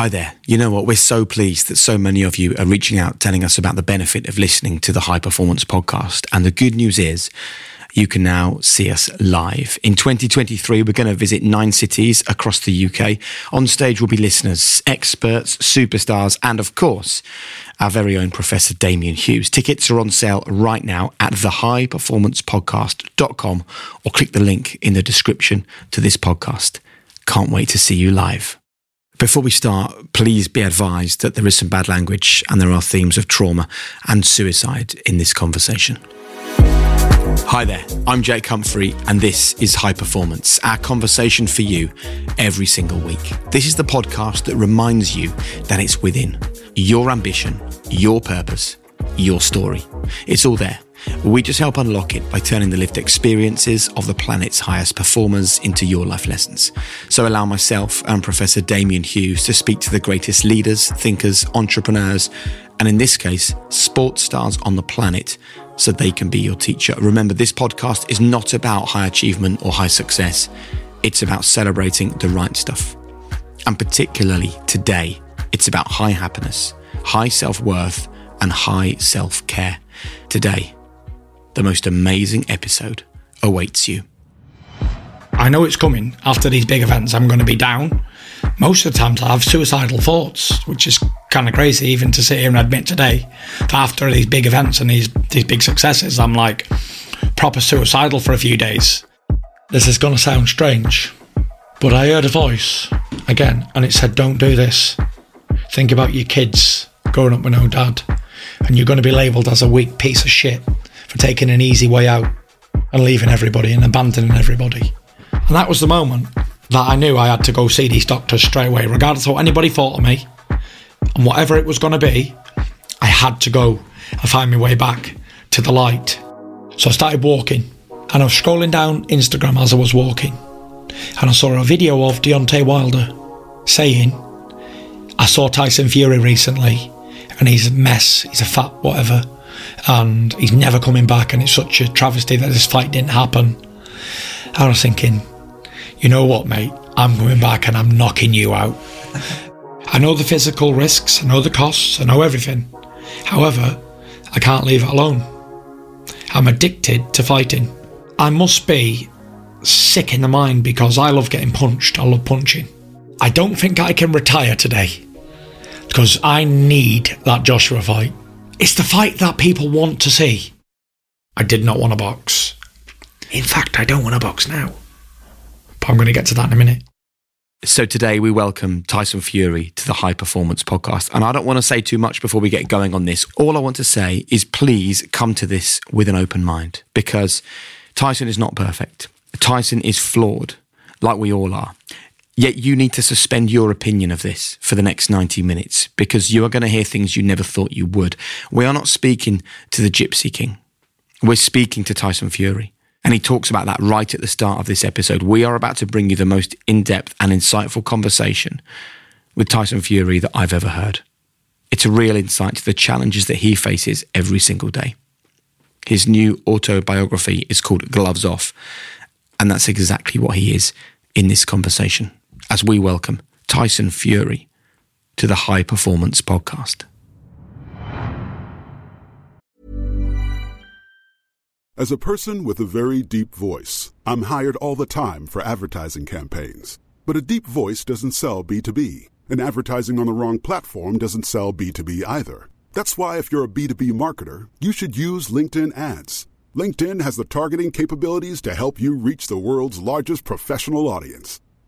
Hi there. You know what? We're so pleased that so many of you are reaching out telling us about the benefit of listening to the High Performance Podcast. And the good news is you can now see us live. In 2023, we're going to visit nine cities across the UK. On stage will be listeners, experts, superstars, and of course, our very own Professor Damian Hughes. Tickets are on sale right now at thehighperformancepodcast.com or click the link in the description to this podcast. Can't wait to see you live. Before we start, please be advised that there is some bad language and there are themes of trauma and suicide in this conversation. Hi there, I'm Jake Humphrey, and this is High Performance, our conversation for you every single week. This is the podcast that reminds you that it's within your ambition, your purpose, your story. It's all there we just help unlock it by turning the lived experiences of the planet's highest performers into your life lessons. So allow myself and Professor Damian Hughes to speak to the greatest leaders, thinkers, entrepreneurs, and in this case, sports stars on the planet so they can be your teacher. Remember, this podcast is not about high achievement or high success. It's about celebrating the right stuff. And particularly today, it's about high happiness, high self worth, and high self care. Today, the most amazing episode awaits you. I know it's coming. After these big events, I'm going to be down. Most of the times, I have suicidal thoughts, which is kind of crazy even to sit here and admit today that after these big events and these, these big successes, I'm like proper suicidal for a few days. This is going to sound strange, but I heard a voice again and it said, Don't do this. Think about your kids growing up with no dad, and you're going to be labelled as a weak piece of shit for taking an easy way out and leaving everybody and abandoning everybody. And that was the moment that I knew I had to go see these doctors straight away, regardless of what anybody thought of me and whatever it was going to be. I had to go and find my way back to the light. So I started walking and I was scrolling down Instagram as I was walking and I saw a video of Deontay Wilder saying, I saw Tyson Fury recently and he's a mess, he's a fat whatever and he's never coming back. And it's such a travesty that this fight didn't happen. I was thinking, you know what, mate? I'm coming back and I'm knocking you out. I know the physical risks, I know the costs, I know everything. However, I can't leave it alone. I'm addicted to fighting. I must be sick in the mind because I love getting punched. I love punching. I don't think I can retire today because I need that Joshua fight. It's the fight that people want to see. I did not want a box. In fact, I don't want a box now. But I'm going to get to that in a minute. So today we welcome Tyson Fury to the High Performance Podcast. And I don't want to say too much before we get going on this. All I want to say is please come to this with an open mind because Tyson is not perfect. Tyson is flawed, like we all are. Yet you need to suspend your opinion of this for the next 90 minutes because you are going to hear things you never thought you would. We are not speaking to the Gypsy King. We're speaking to Tyson Fury. And he talks about that right at the start of this episode. We are about to bring you the most in depth and insightful conversation with Tyson Fury that I've ever heard. It's a real insight to the challenges that he faces every single day. His new autobiography is called Gloves Off, and that's exactly what he is in this conversation as we welcome Tyson Fury to the High Performance Podcast. As a person with a very deep voice, I'm hired all the time for advertising campaigns. But a deep voice doesn't sell B2B, and advertising on the wrong platform doesn't sell B2B either. That's why, if you're a B2B marketer, you should use LinkedIn ads. LinkedIn has the targeting capabilities to help you reach the world's largest professional audience.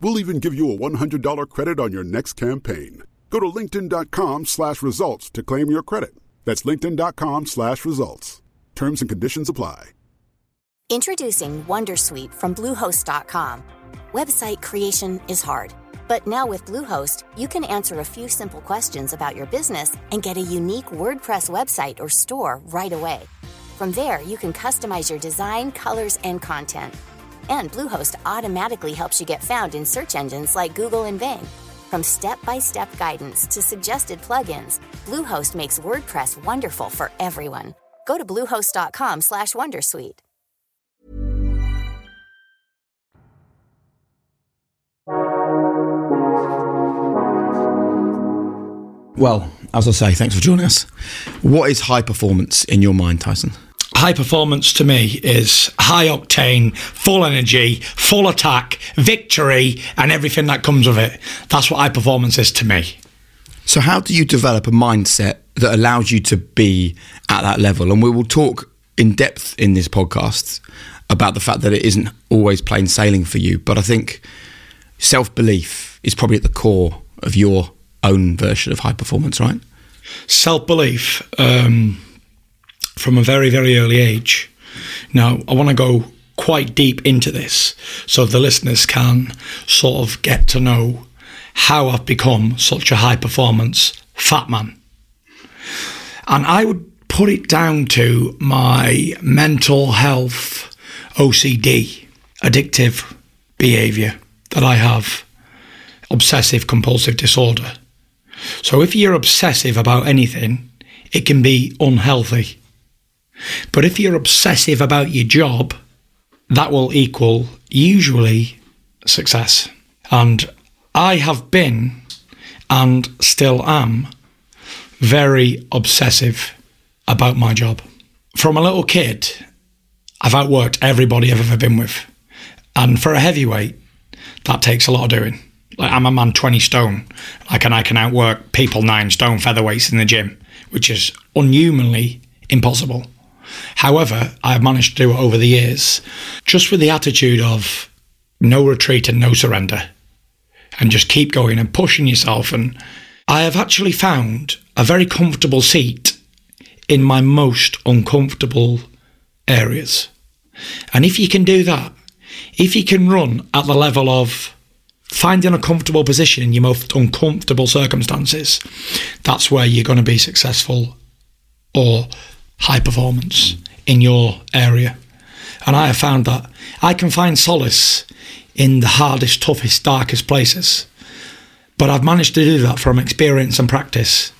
We'll even give you a $100 credit on your next campaign. Go to linkedin.com slash results to claim your credit. That's linkedin.com slash results. Terms and conditions apply. Introducing Wondersuite from Bluehost.com. Website creation is hard, But now with Bluehost, you can answer a few simple questions about your business and get a unique WordPress website or store right away. From there, you can customize your design, colors, and content. And Bluehost automatically helps you get found in search engines like Google and Bing. From step-by-step guidance to suggested plugins, Bluehost makes WordPress wonderful for everyone. Go to bluehost.com/wondersuite. Well, as I say, thanks for joining us. What is high performance in your mind, Tyson? High performance to me is high octane, full energy, full attack, victory, and everything that comes with it. That's what high performance is to me. So, how do you develop a mindset that allows you to be at that level? And we will talk in depth in this podcast about the fact that it isn't always plain sailing for you. But I think self belief is probably at the core of your own version of high performance, right? Self belief um, from a very, very early age. Now, I want to go quite deep into this so the listeners can sort of get to know how I've become such a high performance fat man. And I would put it down to my mental health OCD, addictive behavior that I have, obsessive compulsive disorder. So if you're obsessive about anything, it can be unhealthy. But if you're obsessive about your job, that will equal usually success. And I have been and still am very obsessive about my job. From a little kid, I've outworked everybody I've ever been with. And for a heavyweight, that takes a lot of doing. Like I'm a man 20 stone, like, and I can outwork people nine stone featherweights in the gym, which is unhumanly impossible. However, I've managed to do it over the years, just with the attitude of no retreat and no surrender, and just keep going and pushing yourself. And I have actually found a very comfortable seat in my most uncomfortable areas. And if you can do that, if you can run at the level of finding a comfortable position in your most uncomfortable circumstances, that's where you're going to be successful or high performance in your area. And I have found that I can find solace in the hardest, toughest, darkest places. But I've managed to do that from experience and practice.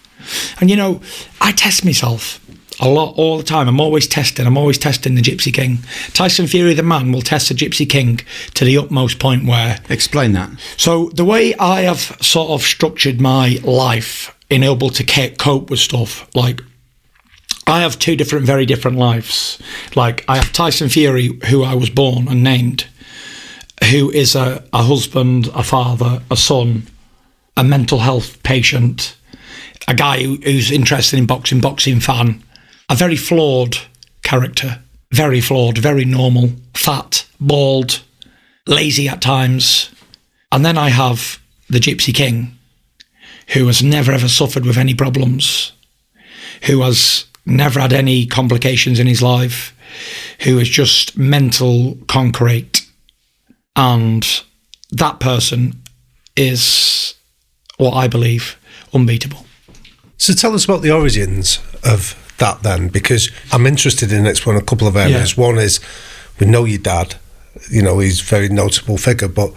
And you know, I test myself a lot all the time. I'm always testing. I'm always testing the Gypsy King. Tyson Fury, the man, will test the Gypsy King to the utmost point where. Explain that. So, the way I have sort of structured my life in able to cope with stuff, like I have two different, very different lives. Like I have Tyson Fury, who I was born and named, who is a, a husband, a father, a son, a mental health patient, a guy who, who's interested in boxing, boxing fan, a very flawed character, very flawed, very normal, fat, bald, lazy at times. And then I have the Gypsy King, who has never ever suffered with any problems, who has never had any complications in his life, who is just mental concrete. And that person is what I believe unbeatable. So tell us about the origins of that then, because I'm interested in exploring a couple of areas. Yeah. One is we know your dad, you know, he's a very notable figure, but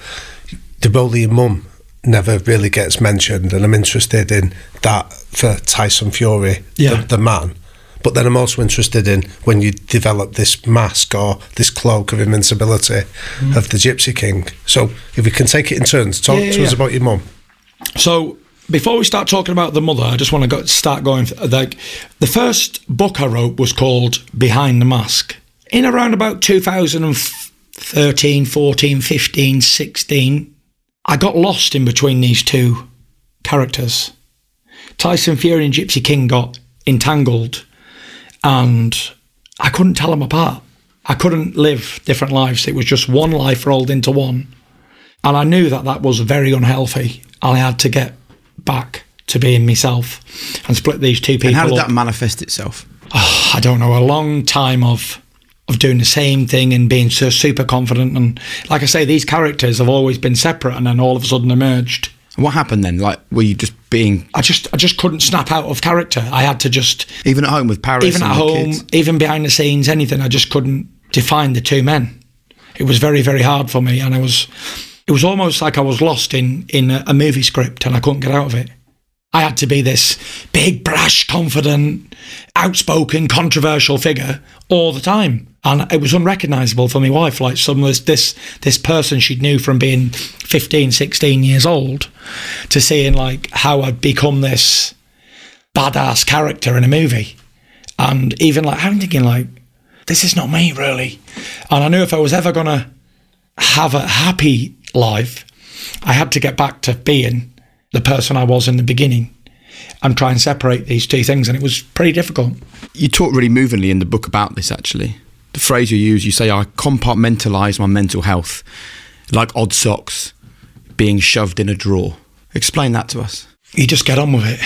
the role of your mum never really gets mentioned, and I'm interested in that for Tyson Fury, Yeah. the, the man. But then I'm also interested in when you develop this mask or this cloak of invincibility of the Gypsy King. So if we can take it in turns, talk Mm. Yeah, to yeah, us about your mum. So before we start talking about the mother, I just want to go, start going. Like the first book I wrote was called Behind the Mask. In around about 2013, 14, 15, 16, I got lost in between these two characters. Tyson Fury and Gypsy King got entangled, and I couldn't tell them apart. I couldn't live different lives. It was just one life rolled into one. And I knew that that was very unhealthy. And I had to get back to being myself and split these two people And how did up. that manifest itself? Ah, I don't know, a long time of of doing the same thing and being so super confident. And like I say, these characters have always been separate and then all of a sudden emerged. What happened then? Like, were you just being I just I just couldn't snap out of character. I had to just even at home with Paris? even at home, kids? even behind the scenes, anything. I just couldn't define the two men. It was very very hard for me, and I was. It was almost like I was lost in in a, a movie script, and I couldn't get out of it. I had to be this big, brash, confident, outspoken, controversial figure all the time. And it was unrecognizable for my wife. Like some this, this, this person she knew from being 15, 16 years old to seeing like how I'd become this badass character in a movie. And even like, I'm thinking like, this is not me really. And I knew if I was ever to have a happy life, I had to get back to being the person I was in the beginning and try and separate these two things. And it was pretty difficult. You talk really movingly in the book about this. Actually, the phrase you use, you say, "I compartmentalize my mental health like odd socks being shoved in a drawer." Explain that to us. You just get on with it.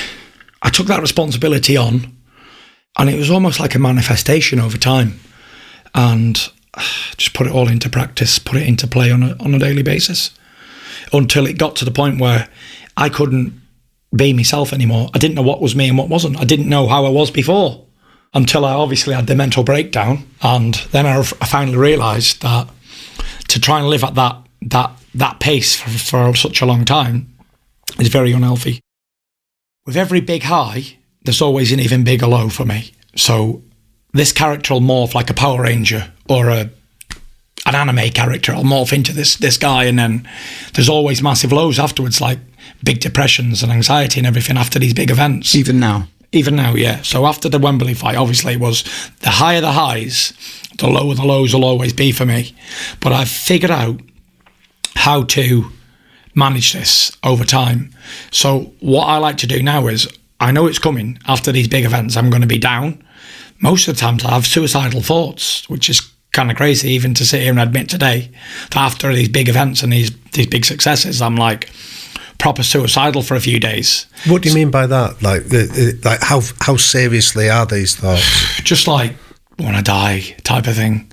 I took that responsibility on, and it was almost like a manifestation over time. And uh, just put it all into practice, put it into play on a, on a daily basis until it got to the point where I couldn't be myself anymore. I didn't know what was me and what wasn't. I didn't know how I was before until I obviously had the mental breakdown. And then I, I finally realised that to try and live at that that that pace for, for such a long time is very unhealthy. With every big high, there's always an even bigger low for me. So this character will morph like a Power Ranger or a an anime character. I'll morph into this this guy, and then there's always massive lows afterwards, like big depressions and anxiety and everything after these big events. Even now, Even now, yeah. So after the Wembley fight, obviously it was the higher the highs, the lower the lows will always be for me. But I've figured out how to manage this over time. So what I like to do now is I know it's coming after these big events. I'm going to be down. Most of the times I have suicidal thoughts, which is kind of crazy even to sit here and admit today that after these big events and these these big successes, I'm like proper suicidal for a few days. What do you mean by that? Like, the, the- like how how seriously are these thoughts? just like want to die type of thing.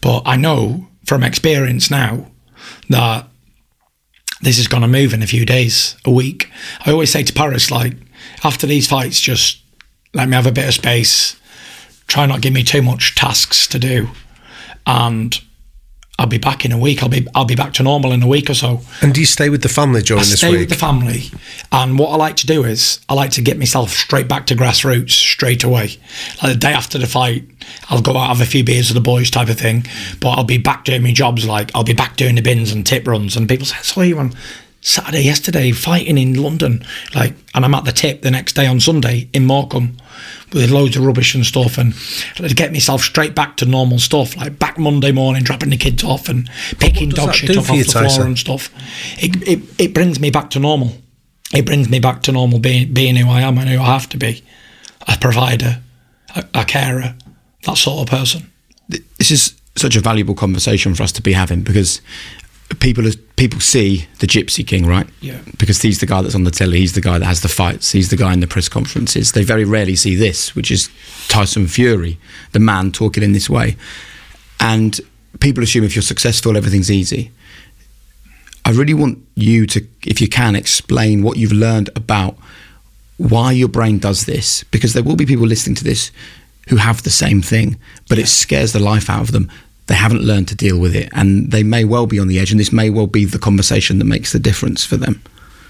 But I know from experience now that this is going to move in a few days, a week. I always say to Paris, like, after these fights, just let me have a bit of space. Try not give me too much tasks to do, and I'll be back in a week. I'll be I'll be back to normal in a week or so. And do you stay with the family during I this stay week? with the family, and what I like to do is I like to get myself straight back to grassroots straight away. Like the day after the fight, I'll go out have a few beers with the boys, type of thing. But I'll be back doing my jobs. Like I'll be back doing the bins and tip runs, and people say, "I saw you on Saturday, yesterday, fighting in London." Like, and I'm at the tip the next day on Sunday in Morecambe with loads of rubbish and stuff, and to get myself straight back to normal stuff. Like back Monday morning, dropping the kids off and picking dog shit do off for off you, the floor and stuff. It, it it brings me back to normal. It brings me back to normal being being who I am and who I have to be, a provider, a, a carer, that sort of person. this is such a valuable conversation for us to be having because people people see the Gypsy King, right? Yeah. Because he's the guy that's on the telly. He's the guy that has the fights. He's the guy in the press conferences. They very rarely see this, which is Tyson Fury, the man talking in this way. And people assume if you're successful, everything's easy. I really want you to, if you can, explain what you've learned about why your brain does this, because there will be people listening to this who have the same thing, but it scares the life out of them. They haven't learned to deal with it, and they may well be on the edge, and this may well be the conversation that makes the difference for them.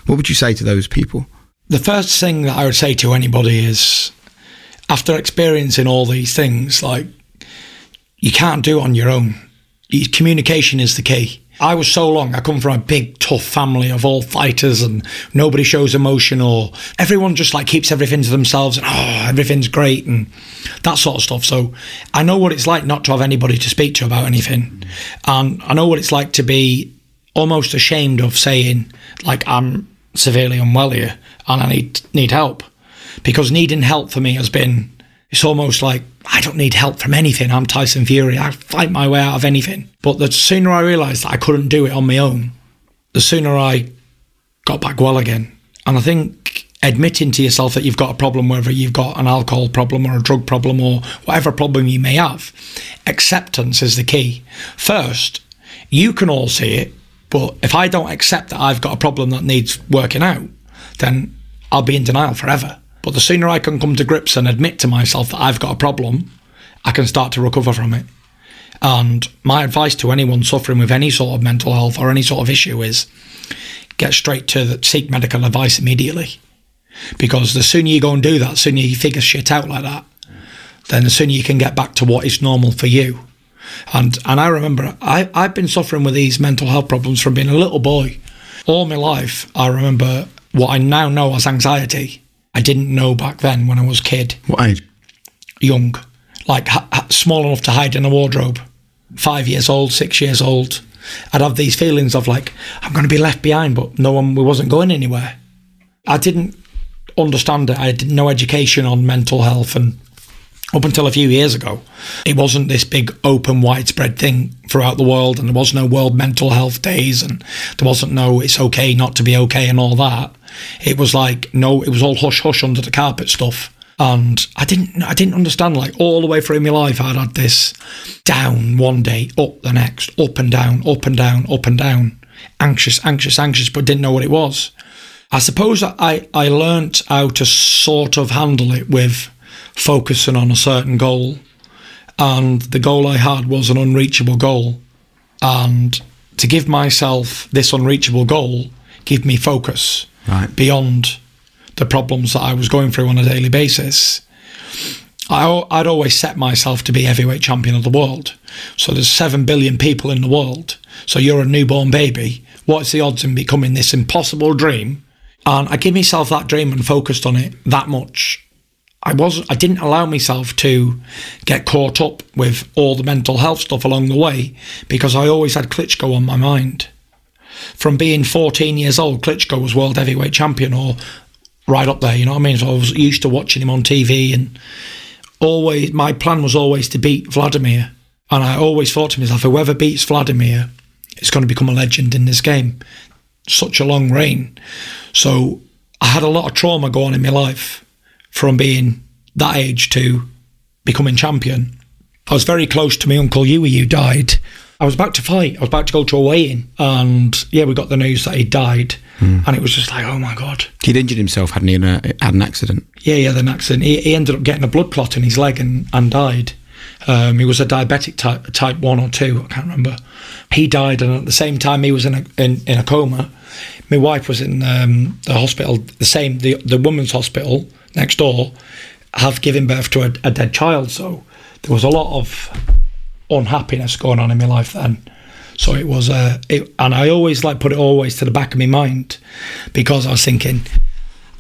What would you say to those people? The first thing that I would say to anybody is, after experiencing all these things, like you can't do it on your own. Communication is the key. I was so long. I come from a big, tough family of all fighters, and nobody shows emotion, or everyone just like keeps everything to themselves, and oh, everything's great, and that sort of stuff. So I know what it's like not to have anybody to speak to about anything, and I know what it's like to be almost ashamed of saying like I'm severely unwell here and I need need help because needing help for me has been it's almost like I don't need help from anything. I'm Tyson Fury. I fight my way out of anything. But the sooner I realised that I couldn't do it on my own, the sooner I got back well again. And I think admitting to yourself that you've got a problem, whether you've got an alcohol problem or a drug problem or whatever problem you may have, acceptance is the key. First, you can all see it, but if I don't accept that I've got a problem that needs working out, then I'll be in denial forever. But the sooner I can come to grips and admit to myself that I've got a problem, I can start to recover from it. And my advice to anyone suffering with any sort of mental health or any sort of issue is get straight to the, seek medical advice immediately. Because the sooner you go and do that, the sooner you figure shit out like that, then the sooner you can get back to what is normal for you. And and I remember I, I've been suffering with these mental health problems from being a little boy. All my life, I remember what I now know as anxiety. I didn't know back then when I was a kid, What age? young, like ha- ha- small enough to hide in a wardrobe. Five years old, six years old. I'd have these feelings of like I'm going to be left behind, but no one, we wasn't going anywhere. I didn't understand it. I had no education on mental health, and up until a few years ago, it wasn't this big, open, widespread thing throughout the world, and there was no World Mental Health Days, and there wasn't no it's okay not to be okay and all that. It was like no, it was all hush hush under the carpet stuff, and I didn't, I didn't understand. Like all the way through my life, I'd had this down one day, up the next, up and down, up and down, up and down, anxious, anxious, anxious, but didn't know what it was. I suppose I, I learnt how to sort of handle it with focusing on a certain goal. And the goal I had was an unreachable goal. And to give myself this unreachable goal, give me focus Right. beyond the problems that I was going through on a daily basis. I, I'd always set myself to be heavyweight champion of the world. So there's seven billion people in the world. So you're a newborn baby. What's the odds in becoming this impossible dream? And I gave myself that dream and focused on it that much. I was I didn't allow myself to get caught up with all the mental health stuff along the way because I always had Klitschko on my mind. From being 14 years old, Klitschko was world heavyweight champion or right up there, you know what I mean? So I was used to watching him on TV and always my plan was always to beat Vladimir. And I always thought to myself, whoever beats Vladimir is going to become a legend in this game. Such a long reign. So I had a lot of trauma go on in my life from being that age to becoming champion. I was very close to my uncle Huey who died. I was about to fight. I was about to go to a weigh-in, and yeah, we got the news that he died, and it was just like, oh my god. He'd injured himself, hadn't he, in a, had an accident? Yeah, yeah, an accident. He, he ended up getting a blood clot in his leg and, and died. Um, he was a diabetic type, type one or two, I can't remember. He died, and at the same time, he was in a in, in a coma. My wife was in um, the hospital, the same the the women's hospital next door, have given birth to a, a dead child. So there was a lot of unhappiness going on in my life then. So it was, a, it, and I always like put it always to the back of my mind because I was thinking,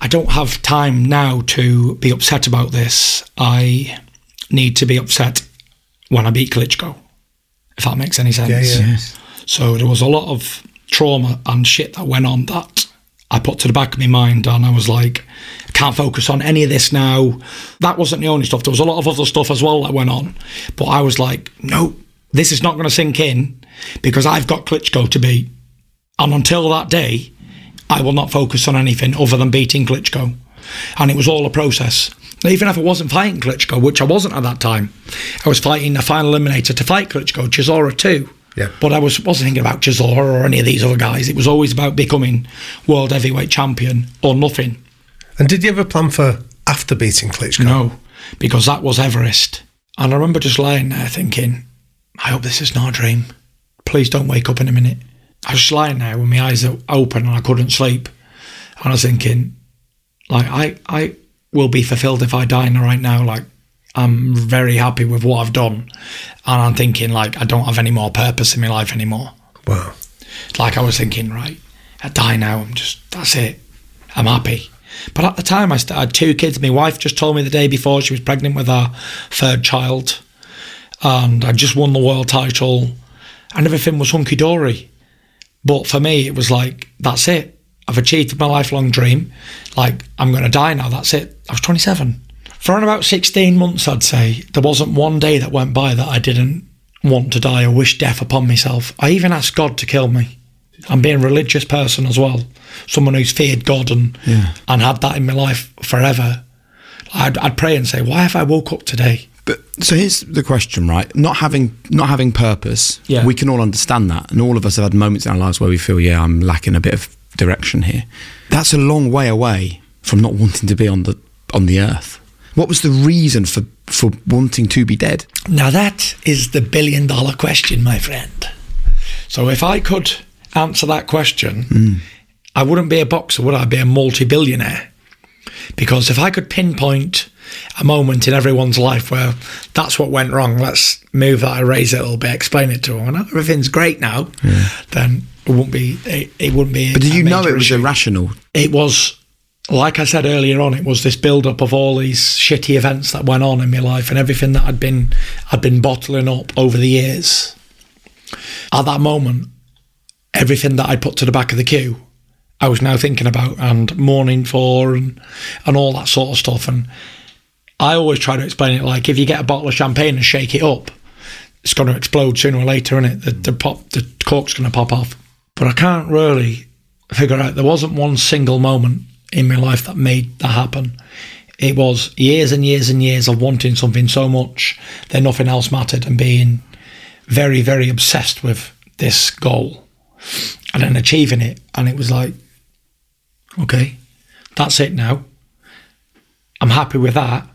I don't have time now to be upset about this. I need to be upset when I beat Klitschko, if that makes any sense. Yeah, yeah. So there was a lot of trauma and shit that went on that I put to the back of my mind, and I was like, I can't focus on any of this now. That wasn't the only stuff. There was a lot of other stuff as well that went on, but I was like, no, this is not going to sink in because I've got Klitschko to beat, and until that day, I will not focus on anything other than beating Klitschko. And it was all a process. Even if I wasn't fighting Klitschko, which I wasn't at that time, I was fighting a final eliminator to fight Klitschko, Chisora too. Yeah. But I was, wasn't thinking about Chisora or any of these other guys. It was always about becoming world heavyweight champion or nothing. And did you ever plan for after beating Klitschko? No, because that was Everest. And I remember just lying there thinking, I hope this is not a dream. Please don't wake up in a minute. I was just lying there with my eyes open and I couldn't sleep. And I was thinking, like, I, I will be fulfilled if I die right now. Like, I'm very happy with what I've done. And I'm thinking, like, I don't have any more purpose in my life anymore. Wow. Like, I was thinking, right, I die now. I'm just, that's it. I'm happy. But at the time, I had two kids. My wife just told me the day before she was pregnant with our third child. And I just won the world title. And everything was hunky dory. But for me, it was like, that's it. I've achieved my lifelong dream. Like, I'm going to die now. That's it. I was 27. For about 16 months, I'd say, there wasn't one day that went by that I didn't want to die or wish death upon myself. I even asked God to kill me. I'm being a religious person as well, someone who's feared God and Yeah. and had that in my life forever. I'd, I'd pray and say, why have I woke up today? But so here's the question, right? Not having not having purpose. Yeah. We can all understand that, and all of us have had moments in our lives where we feel, yeah, I'm lacking a bit of direction here. That's a long way away from not wanting to be on the on the earth. What was the reason for for wanting to be dead? Now that is the billion dollar question, my friend. So if I could answer that question, hmm. I wouldn't be a boxer, would I? I'd be a multi billionaire. Because if I could pinpoint a moment in everyone's life where that's what went wrong, let's move that, erase it a little bit, explain it to them, and everything's great now, then it wouldn't be. It, it wouldn't be. But did you know it was issue irrational? it was like I said earlier on, it was this build up of all these shitty events that went on in my life and everything that I'd been I'd been bottling up over the years. At that moment, everything that I'd put to the back of the queue, I was now thinking about and mourning for and and all that sort of stuff. And I always try to explain it like if you get a bottle of champagne and shake it up, it's going to explode sooner or later, isn't it? The, the pop, the cork's going to pop off. But I can't really figure out. There wasn't one single moment in my life that made that happen. It was years and years and years of wanting something so much that nothing else mattered and being very, very obsessed with this goal and then achieving it. And it was like, okay, that's it now. I'm happy with that.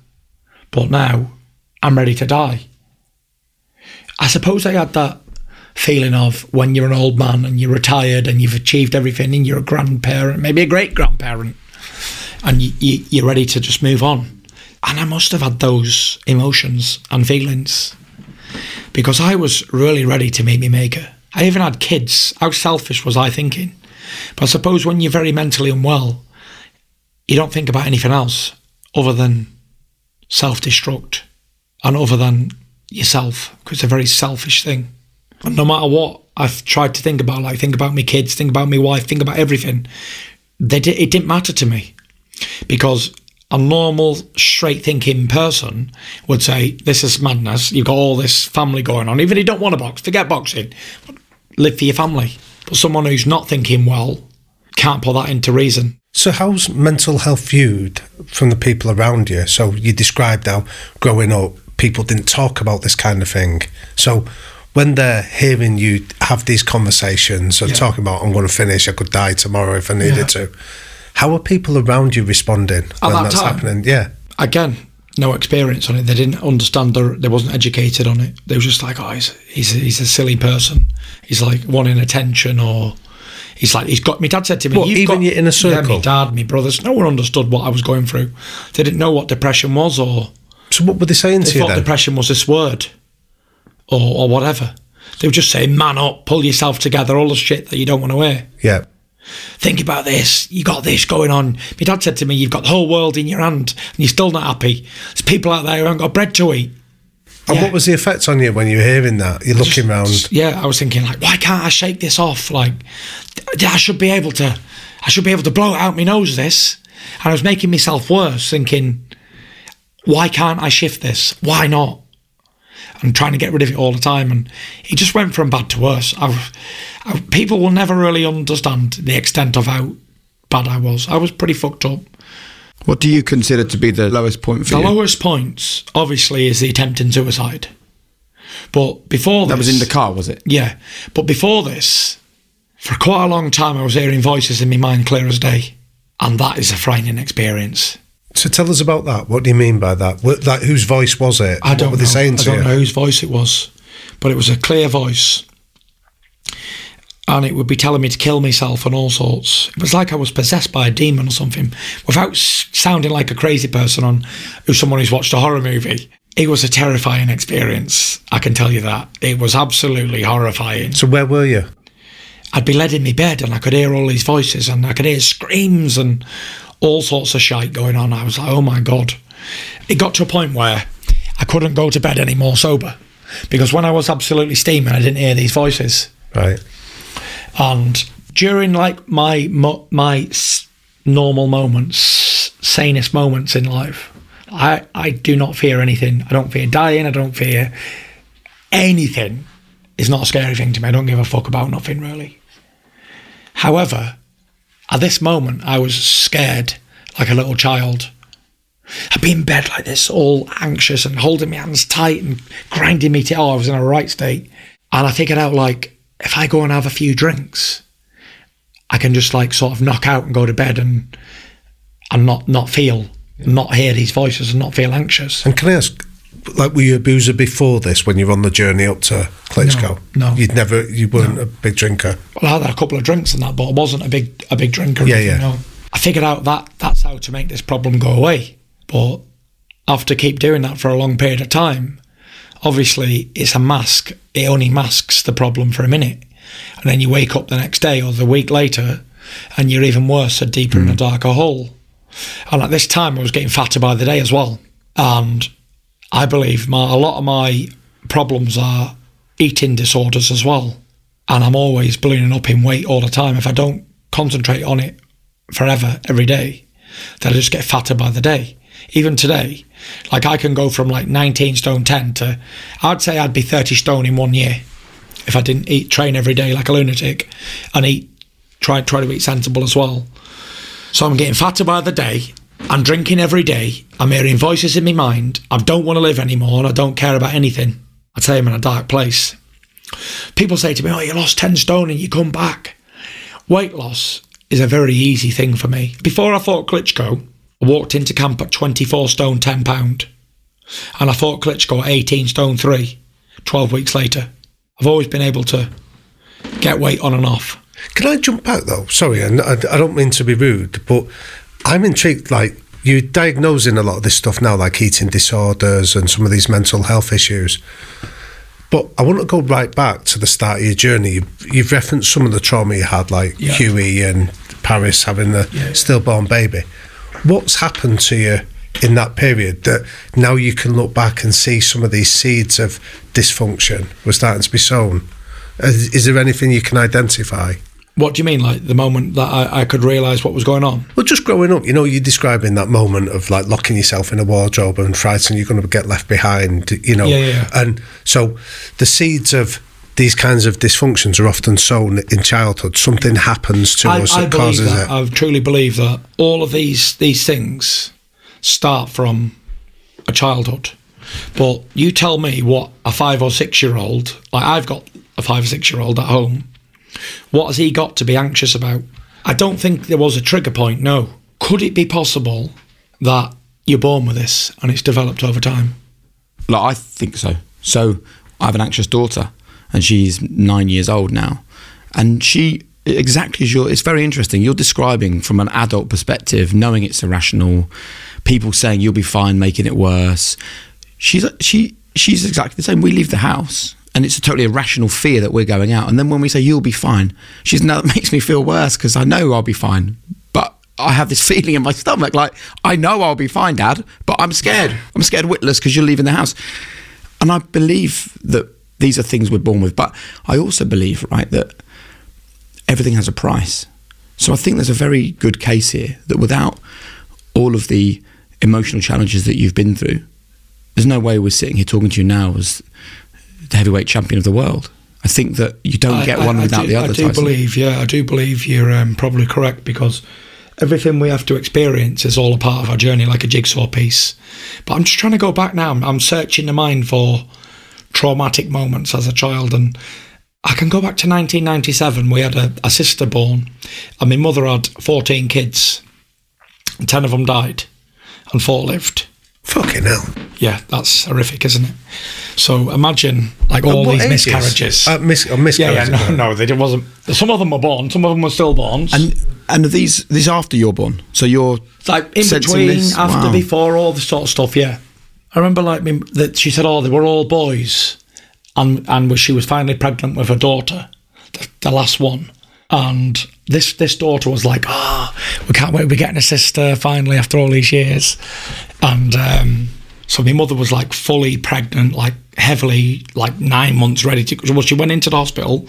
But now I'm ready to die. I suppose I had that feeling of when you're an old man and you're retired and you've achieved everything and you're a grandparent, maybe a great grandparent, and you, you, you're ready to just move on. And I must have had those emotions and feelings because I was really ready to meet me maker. I even had kids. How selfish was I thinking? But I suppose when you're very mentally unwell, you don't think about anything else other than self destruct and other than yourself because it's a very selfish thing. And no matter what I've tried to think about, like think about my kids, think about my wife, think about everything, they it didn't matter to me because a normal, straight thinking person would say, This is madness. You've got all this family going on. Even if you don't want to box, forget boxing, live for your family. But someone who's not thinking well can't put that into reason. So, how's mental health viewed from the people around you? So, you described how growing up, people didn't talk about this kind of thing. So, when they're hearing you have these conversations and Yeah. talking about, I'm going to finish, I could die tomorrow if I needed Yeah. to, how are people around you responding when that that's time? happening? Yeah. Again, no experience on it. They didn't understand. The, they wasn't educated on it. They were just like, oh, he's he's a, he's a silly person. He's like wanting attention, or he's like he's got. My dad said to me, What, "You've even got, your inner Yeah, my circle? dad, my brothers. No one understood what I was going through. They didn't know what depression was, or So, what were they saying they to you thought then? depression was this word, or or whatever. They were just saying, "Man up, pull yourself together," all the shit that you don't want to hear. yeah. Think about this. You got this going on. My dad said to me, "You've got the whole world in your hand, and you're still not happy. There's people out there who haven't got bread to eat." And Yeah. what was the effect on you when you were hearing that? You're looking round. Yeah, I was thinking like, why can't I shake this off? Like, I should be able to. I should be able to blow it out my nose. This, and I was making myself worse, thinking, why can't I shift this? Why not? And trying to get rid of it all the time, and it just went from bad to worse. I, I, people will never really understand the extent of how bad I was. I was pretty fucked up. What do you consider to be the lowest point for The you? lowest points, obviously, is the attempting suicide. But before this, that was in the car, was it? Yeah, but before this, for quite a long time, I was hearing voices in my mind clear as day, and that is a frightening experience. So, tell us about that. What do you mean by that? What, like, whose voice was it? I don't what were they know. saying I to don't you? know whose voice it was, but it was a clear voice, and it would be telling me to kill myself and all sorts. It was like I was possessed by a demon or something, without s- sounding like a crazy person on who's someone who's watched a horror movie. It was a terrifying experience. I can tell you that. It was absolutely horrifying. So, where were you? I'd be led in my bed and I could hear all these voices and I could hear screams and all sorts of shite going on. I was like, oh my God. It got to a point where I couldn't go to bed anymore sober because when I was absolutely steaming, I didn't hear these voices. Right. And during like my my normal moments, sanest moments in life, I, I do not fear anything. I don't fear dying. I don't fear anything. It's not a scary thing to me. I don't give a fuck about nothing really. However, at this moment, I was scared like a little child. I'd be in bed like this, all anxious and holding my hands tight and grinding me to, oh, I was in a right state. And I figured out, like, if I go and have a few drinks, I can just, like, sort of knock out and go to bed and and not, not feel, not hear these voices and not feel anxious. And can I ask, like, were you a boozer before this when you were on the journey up to Klitschko? No, no. You'd never, you weren't a big drinker? Well, I had a couple of drinks and that, but I wasn't a big a big drinker. Yeah, yeah. No. I figured out that that's how to make this problem go away. But after keep doing that for a long period of time, obviously it's a mask. It only masks the problem for a minute, and then you wake up the next day or the week later, and you're even worse, and deeper in a hmm. darker hole. And at this time, I was getting fatter by the day as well. And I believe my, a lot of my problems are eating disorders as well. And I'm always ballooning up in weight all the time. If I don't concentrate on it forever, every day, then I just get fatter by the day. Even today, like I can go from like 19 stone 10 to, I'd say I'd be 30 stone in one year if I didn't eat, train every day like a lunatic and eat, try, try to eat sensible as well. So I'm getting fatter by the day. I'm drinking every day. I'm hearing voices in my mind. I don't want to live anymore and I don't care about anything. I tell you, I'm in a dark place. People say to me, Oh, you lost 10 stone and you come back. Weight loss is a very easy thing for me. Before I fought Klitschko, I walked into camp at 24 stone 10 pound. And I fought Klitschko at 18 stone 3, 12 weeks later. I've always been able to get weight on and off. Can I jump back though? Sorry, and I, I don't mean to be rude, but I'm intrigued. Like you're diagnosing a lot of this stuff now, like eating disorders and some of these mental health issues. But I want to go right back to the start of your journey. You've, you've referenced some of the trauma you had, like Yeah. Huey and Paris having the Yeah. stillborn baby. What's happened to you in that period that now you can look back and see some of these seeds of dysfunction were starting to be sown? Is, is there anything you can identify? What do you mean, like the moment that I, I could realise what was going on? Well, just growing up, you know, you're describing that moment of like locking yourself in a wardrobe and frightened you're going to get left behind, you know. Yeah, yeah. And so the seeds of these kinds of dysfunctions are often sown in childhood. Something happens to I, us I that believe causes that. it. I truly believe that all of these these things start from a childhood. But you tell me what a five or six year old, like I've got a five or six year old at home, what has he got to be anxious about? I don't think there was a trigger point, no. Could it be possible that you're born with this and it's developed over time? I think so. So I have an anxious daughter, and she's nine years old now, and she exactly as you're. It's very interesting. You're describing from an adult perspective, knowing it's irrational. People saying you'll be fine, making it worse. She's she she's exactly the same. We leave the house. And it's a totally irrational fear that we're going out. And then when we say you'll be fine, she's now that makes me feel worse because I know I'll be fine. But I have this feeling in my stomach like I know I'll be fine, Dad, but I'm scared. I'm scared witless because you're leaving the house. And I believe that these are things we're born with, but I also believe, right, that everything has a price. So I think there's a very good case here that without all of the emotional challenges that you've been through, there's no way we're sitting here talking to you now as the heavyweight champion of the world. I think that you don't I- get one I without do- the other. I do Tyson. believe, yeah, I do believe you're um, probably correct because everything we have to experience is all a part of our journey, like a jigsaw piece. But I'm just trying to go back now. I'm, I'm searching the mind for traumatic moments as a child, and I can go back to 1997. We had a, a sister born, and my mother had 14 kids, 10 of them died, and four lived. Fucking hell. Yeah, that's horrific, isn't it? So imagine like all these ages? miscarriages. Uh, mis- uh, Yeah, yeah, no, no, they didn't- wasn't. Some of them were born, some of them were stillborns. And and are these these after you're born. So you're like in between, this? after, Wow. before, all this sort of stuff. Yeah, I remember like me, that she said, "Oh, they were all boys," and and she was finally pregnant with her daughter, the, the last one. And this this daughter was like, "Oh, we can't wait. We're getting a sister finally after all these years." And um, so my mother was like fully pregnant, like heavily, like nine months ready to. Well, she went into the hospital.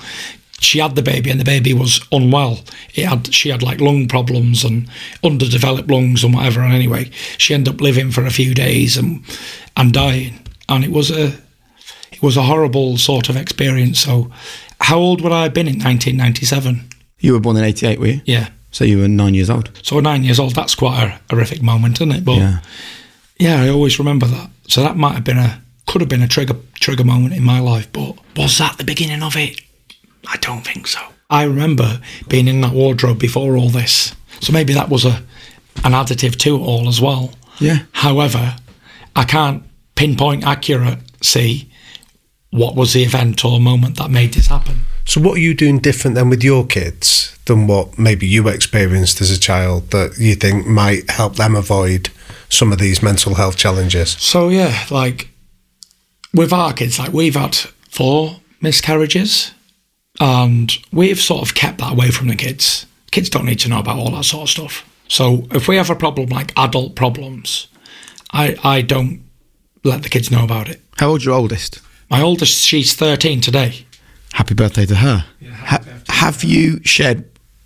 She had the baby, and the baby was unwell. It had she had like lung problems and underdeveloped lungs and whatever. And anyway, she ended up living for a few days and and dying. And it was a it was a horrible sort of experience. So, how old would I have been in 1997? You were born in 88, were you? Yeah. So you were nine years old. So nine years old, that's quite a horrific moment, isn't it? But Yeah. Yeah, I always remember that. So that might have been a could have been a trigger trigger moment in my life, but was that the beginning of it? I don't think so. I remember being in that wardrobe before all this, so maybe that was a an additive to it all as well. Yeah. However, I can't pinpoint accuracy what was the event or moment that made this happen. So, what are you doing different then with your kids than what maybe you experienced as a child that you think might help them avoid some of these mental health challenges? So yeah, like with our kids, like we've had four miscarriages, and we've sort of kept that away from the kids. Kids don't need to know about all that sort of stuff. So if we have a problem like adult problems, I I don't let the kids know about it. How old's your oldest? My oldest, she's thirteen today. Happy birthday to her. Ha- have you shared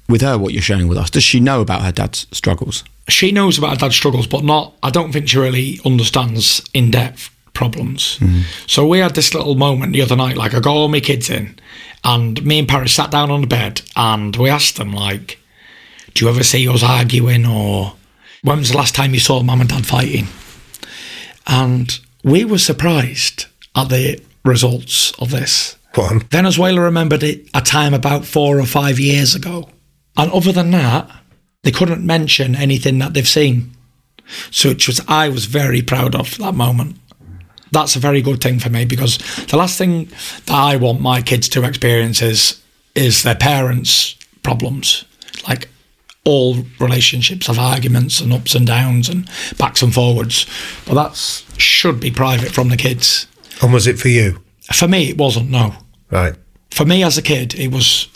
with her what you're sharing with us? Does she know about her dad's struggles? She knows about her dad's struggles, but not. I don't think she really understands in depth problems. Mm-hmm. So we had this little moment the other night. Like I got all my kids in, and me and Paris sat down on the bed, and we asked them like, "Do you ever see us arguing, or when was the last time you saw mum and dad fighting?" And we were surprised at the results of this. Go on. Venezuela remembered it a time about four or five years ago. And other than that, they couldn't mention anything that they've seen. So which was I was very proud of that moment. That's a very good thing for me because the last thing that I want my kids to experience is is their parents' problems. Like all relationships have arguments and ups and downs and backs and forwards. But that should be private from the kids. And was it for you? For me it wasn't, no Right. for me as a kid, it was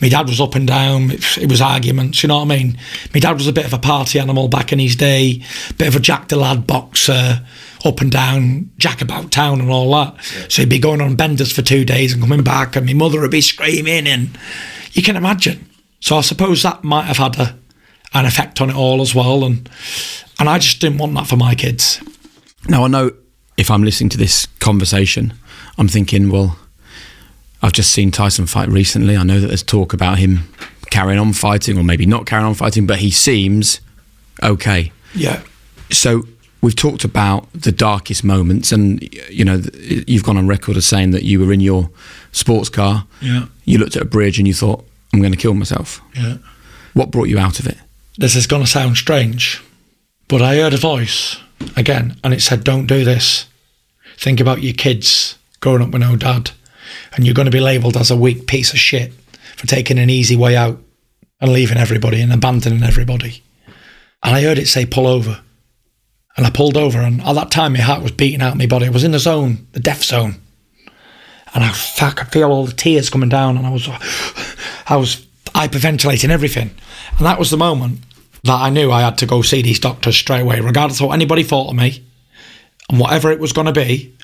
my dad was up and down. It, it was arguments. You know what I mean? My dad was a bit of a party animal back in his day, bit of a Jack the Lad boxer, up and down, Jack about town and all that. So he'd be going on benders for two days and coming back, and my mother would be screaming, and you can imagine. So I suppose that might have had a, an effect on it all as well, and and I just didn't want that for my kids. Now, I know if I'm listening to this conversation, I'm thinking, well, I've just seen Tyson fight recently. I know that there's talk about him carrying on fighting or maybe not carrying on fighting, but he seems okay. Yeah, So we've talked about the darkest moments, and you know, you've gone on record as saying that you were in your sports car. Yeah. You looked at a bridge and you thought, I'm going to kill myself. yeah. What brought you out of it? this is going to sound strange, but I heard a voice again and it said, Don't do this. Think about your kids growing up with no dad, and you're going to be labelled as a weak piece of shit for taking an easy way out and leaving everybody and abandoning everybody. And I heard it say, Pull over. And I pulled over, and at that time, my heart was beating out my body. I was in the zone, the death zone. And I, I could feel all the tears coming down, and I was, I was hyperventilating everything. And that was the moment that I knew I had to go see these doctors straight away, regardless of what anybody thought of me, and whatever it was going to be.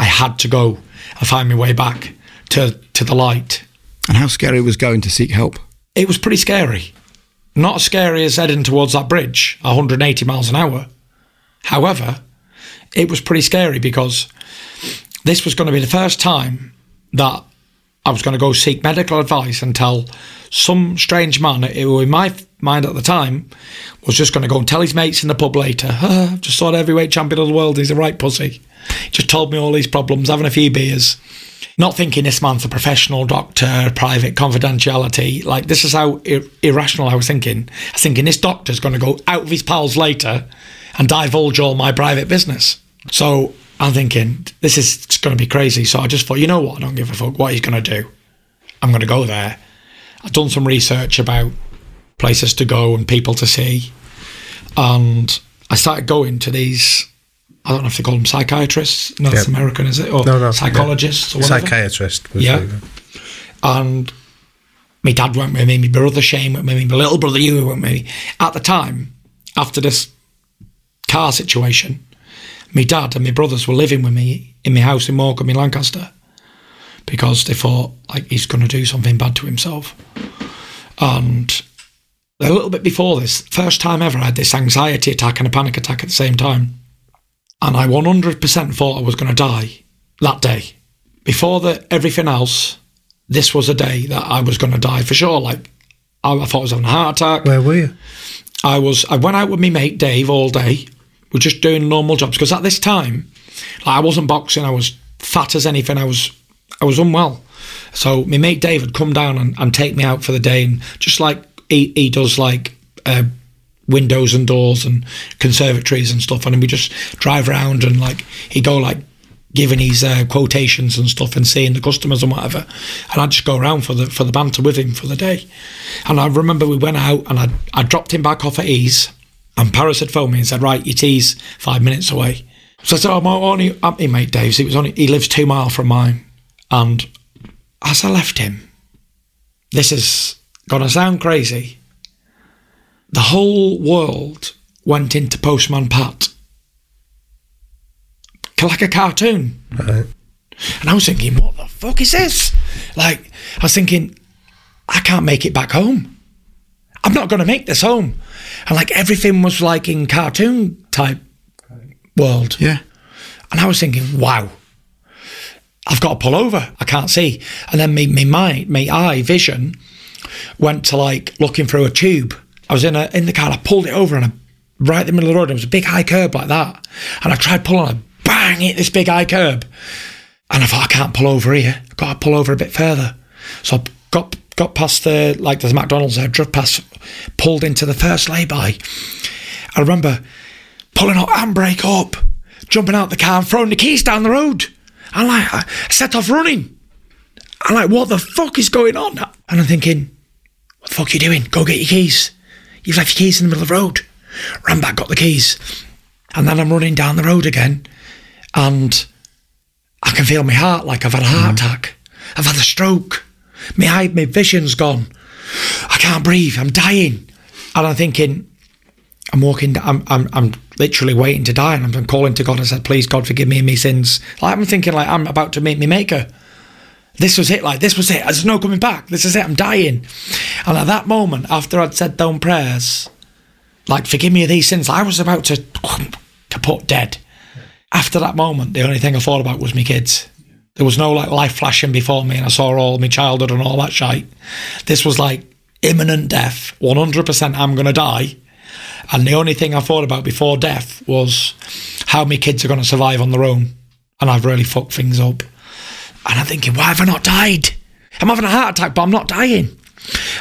I had to go and find my way back to to the light. And how scary it was going to seek help? It was pretty scary. Not as scary as heading towards that bridge, 180 miles an hour. However, it was pretty scary because this was going to be the first time that I was going to go seek medical advice and tell some strange man who, in my mind at the time, was just going to go and tell his mates in the pub later, "Ah, just saw the heavyweight champion of the world, he's a right pussy. Just told me all these problems, having a few beers. Not thinking this man's a professional doctor, private confidentiality. Like, this is how ir- irrational I was thinking. I was thinking this doctor's going to go out with his pals later and divulge all my private business. So I'm thinking, this is going to be crazy. So I just thought, you know what? I don't give a fuck what he's going to do. I'm going to go there. I've done some research about places to go and people to see. And I started going to these, I don't know if they call them psychiatrists. No, it's Yep. American, is it? Or No, no. psychologists or whatever. Psychiatrist. was Yeah. it? And my dad went with me, my brother Shane went with me, my little brother Hugh went with me. At the time, after this car situation, my dad and my brothers were living with me in my house in Morecambe in Lancaster because they thought like he's going to do something bad to himself. And a little bit before this, first time ever, I had this anxiety attack and a panic attack at the same time. And I 100% thought I was going to die that day. Before the, everything else, this was a day that I was going to die for sure. Like, I, I thought I was having a heart attack. Where were you? I was I went out with my mate Dave all day. We're just doing normal jobs because at this time, like I wasn't boxing. I was fat as anything. I was I was unwell. So my mate Dave would come down and, and take me out for the day, and just like he, he does like uh, windows and doors and conservatories and stuff, and we just drive around and like he'd go like giving his uh, quotations and stuff and seeing the customers and whatever. And I'd just go around for the for the banter with him for the day. And I remember we went out and I I dropped him back off at ease. And Paris had phoned me and said, "Right, your tea's five minutes away." So I said, "Oh, I'm only at my mate Dave's. It was only he lives two mile from mine." And as I left him, this is gonna sound crazy. The whole world went into Postman Pat like a cartoon. Right. And I was thinking, what the fuck is this? Like, I was thinking, I can't make it back home. I'm not going to make this home. And like everything was like in cartoon type world. Yeah. And I was thinking, wow, I've got to pull over. I can't see. And then me, me my eye vision went to like looking through a tube. I was in a in the car. I pulled it over and I right in the middle of the road. It was a big high curb like that. And I tried pulling. I bang hit this big high curb. And I thought I can't pull over here. I've got to pull over a bit further. So I got got past the like there's McDonald's there, drove past, pulled into the first lay-by. I remember pulling out handbrake up, jumping out the car and throwing the keys down the road. And like I set off running. I'm like, what the fuck is going on? And I'm thinking, what the fuck are you doing? Go get your keys. You've left your keys in the middle of the road. Ran back, got the keys. And then I'm running down the road again. And I can feel my heart like I've had a heart mm-hmm. attack. I've had a stroke. My eye, my vision's gone. I can't breathe. I'm dying. And I'm thinking, I'm walking, I'm, I'm, I'm literally waiting to die. And I'm, I'm calling to God. I said, please, God, forgive me of my sins. Like, I'm thinking, like, I'm about to meet my maker. This was it. Like, this was it. There's no coming back. This is it. I'm dying. And at that moment, after I'd said down prayers, like, forgive me of these sins, I was about to, to put dead. After that moment, the only thing I thought about was my kids. There was no like life flashing before me, and I saw all my childhood and all that shite. This was like imminent death, 100% I'm going to die. And the only thing I thought about before death was how my kids are going to survive on their own. And I've really fucked things up. And I'm thinking, why have I not died? I'm having a heart attack, but I'm not dying.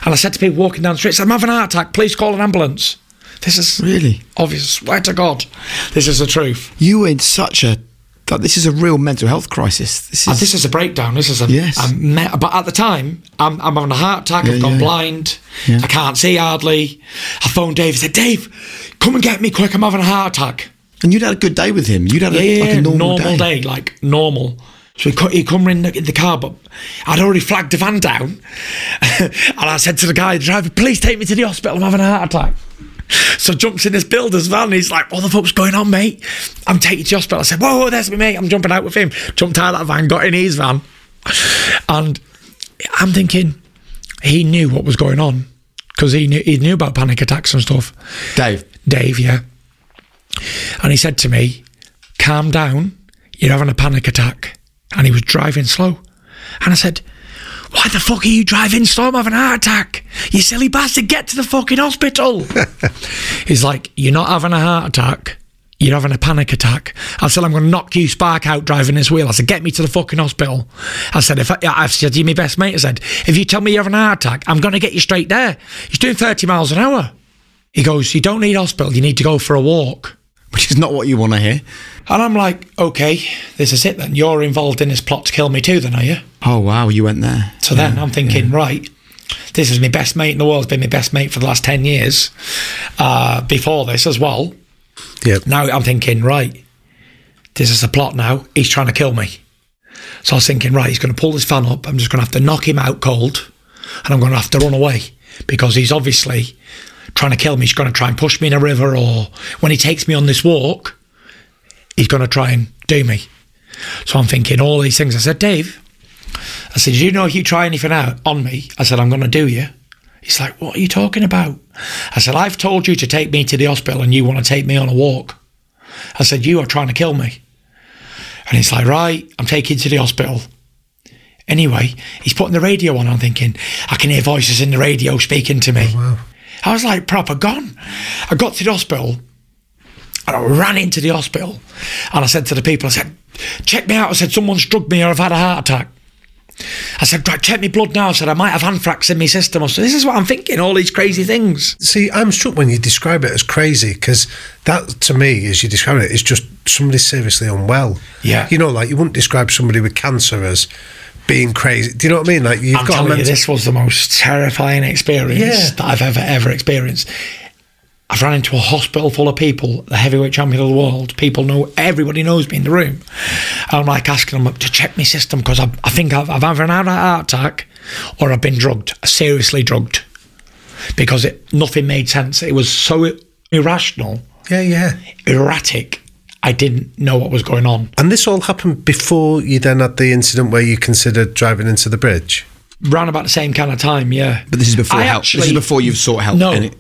And I said to people walking down the street, I'm having a heart attack, please call an ambulance. This is Really? obvious. Swear to God, this is the truth. You were in such a. That this is a real mental health crisis. This And is. this is a breakdown. This is a. Yes. I'm me- but at the time, I'm, I'm having a heart attack. Yeah, I've gone yeah. blind. Yeah. I can't see hardly. I phoned Dave. I said, Dave, come and get me quick. I'm having a heart attack. and you'd had a good day with him. You'd had a, like a normal, normal day. like normal. So he, co- he come in the, in the car, but I'd already flagged the van down. and I said to the guy, the driver, please take me to the hospital. I'm having a heart attack. So jumps in this builder's van. He's like, "What the fuck's going on, mate? I'm taking you to the hospital." I said, "Whoa, whoa, there's me, mate. I'm jumping out with him." Jumped out of that van, got in his van, and I'm thinking he knew what was going on because he knew he knew about panic attacks and stuff. Dave. Dave, yeah. And he said to me, calm down, you're having a panic attack. And he was driving slow. And I said, why the fuck are you driving slow? I'm having a heart attack. You silly bastard, get to the fucking hospital. He's like, you're not having a heart attack. You're having a panic attack. I said, I'm going to knock you spark out driving this wheel. I said, get me to the fucking hospital. I said, if I, I said, you're my best mate. I said, if you tell me you're having a heart attack, I'm going to get you straight there. He's doing 30 miles an hour. He goes, you don't need hospital. You need to go for a walk. Which is not what you want to hear. And I'm like, okay, this is it then. You're involved in this plot to kill me too, then, are you? Oh wow, you went there. So then I'm thinking, right, this is my best mate in the world. It's been my best mate for the last 10 years. Uh, before this as well. Yep. Now I'm thinking, right, this is a plot now. He's trying to kill me. So I was thinking, right, he's going to pull this fan up. I'm just going to have to knock him out cold and I'm going to have to run away because he's obviously trying to kill me. He's going to try and push me in a river or when he takes me on this walk, he's going to try and do me. So I'm thinking all these things. I said, Dave, I said, you know if you try anything out on me, I said, I'm going to do you. He's like, what are you talking about? I said, I've told you to take me to the hospital and you want to take me on a walk. I said, you are trying to kill me. And he's like, right, I'm taking you to the hospital. Anyway, he's putting the radio on. I'm thinking, I can hear voices in the radio speaking to me. Oh, I was like proper gone. I got to the hospital and I ran into the hospital and I said to the people, I said, check me out. I said, someone's drugged me or I've had a heart attack. I said, right, check me blood now. I said, I might have anthrax in my system. I said, this is what I'm thinking, all these crazy things. See, I'm struck when you describe it as crazy because that, to me, as you describe it, is just somebody seriously unwell. Yeah. You know, like you wouldn't describe somebody with cancer as being crazy. Do you know what I mean? Like you've I'm got a telling you, this was the most terrifying experience Yeah. that I've ever, ever experienced. I've ran into a hospital full of people, the heavyweight champion of the world. People know, everybody knows me in the room. And I'm like asking them to check my system because I, I think I've, I've either had a heart attack or I've been drugged, seriously drugged, because it, nothing made sense. It was so irrational, Yeah, yeah. erratic. I didn't know what was going on. And this all happened before you then had the incident where you considered driving into the bridge. Round about the same kind of time, yeah. But this is before I help. this is before you've sought help. No, and it-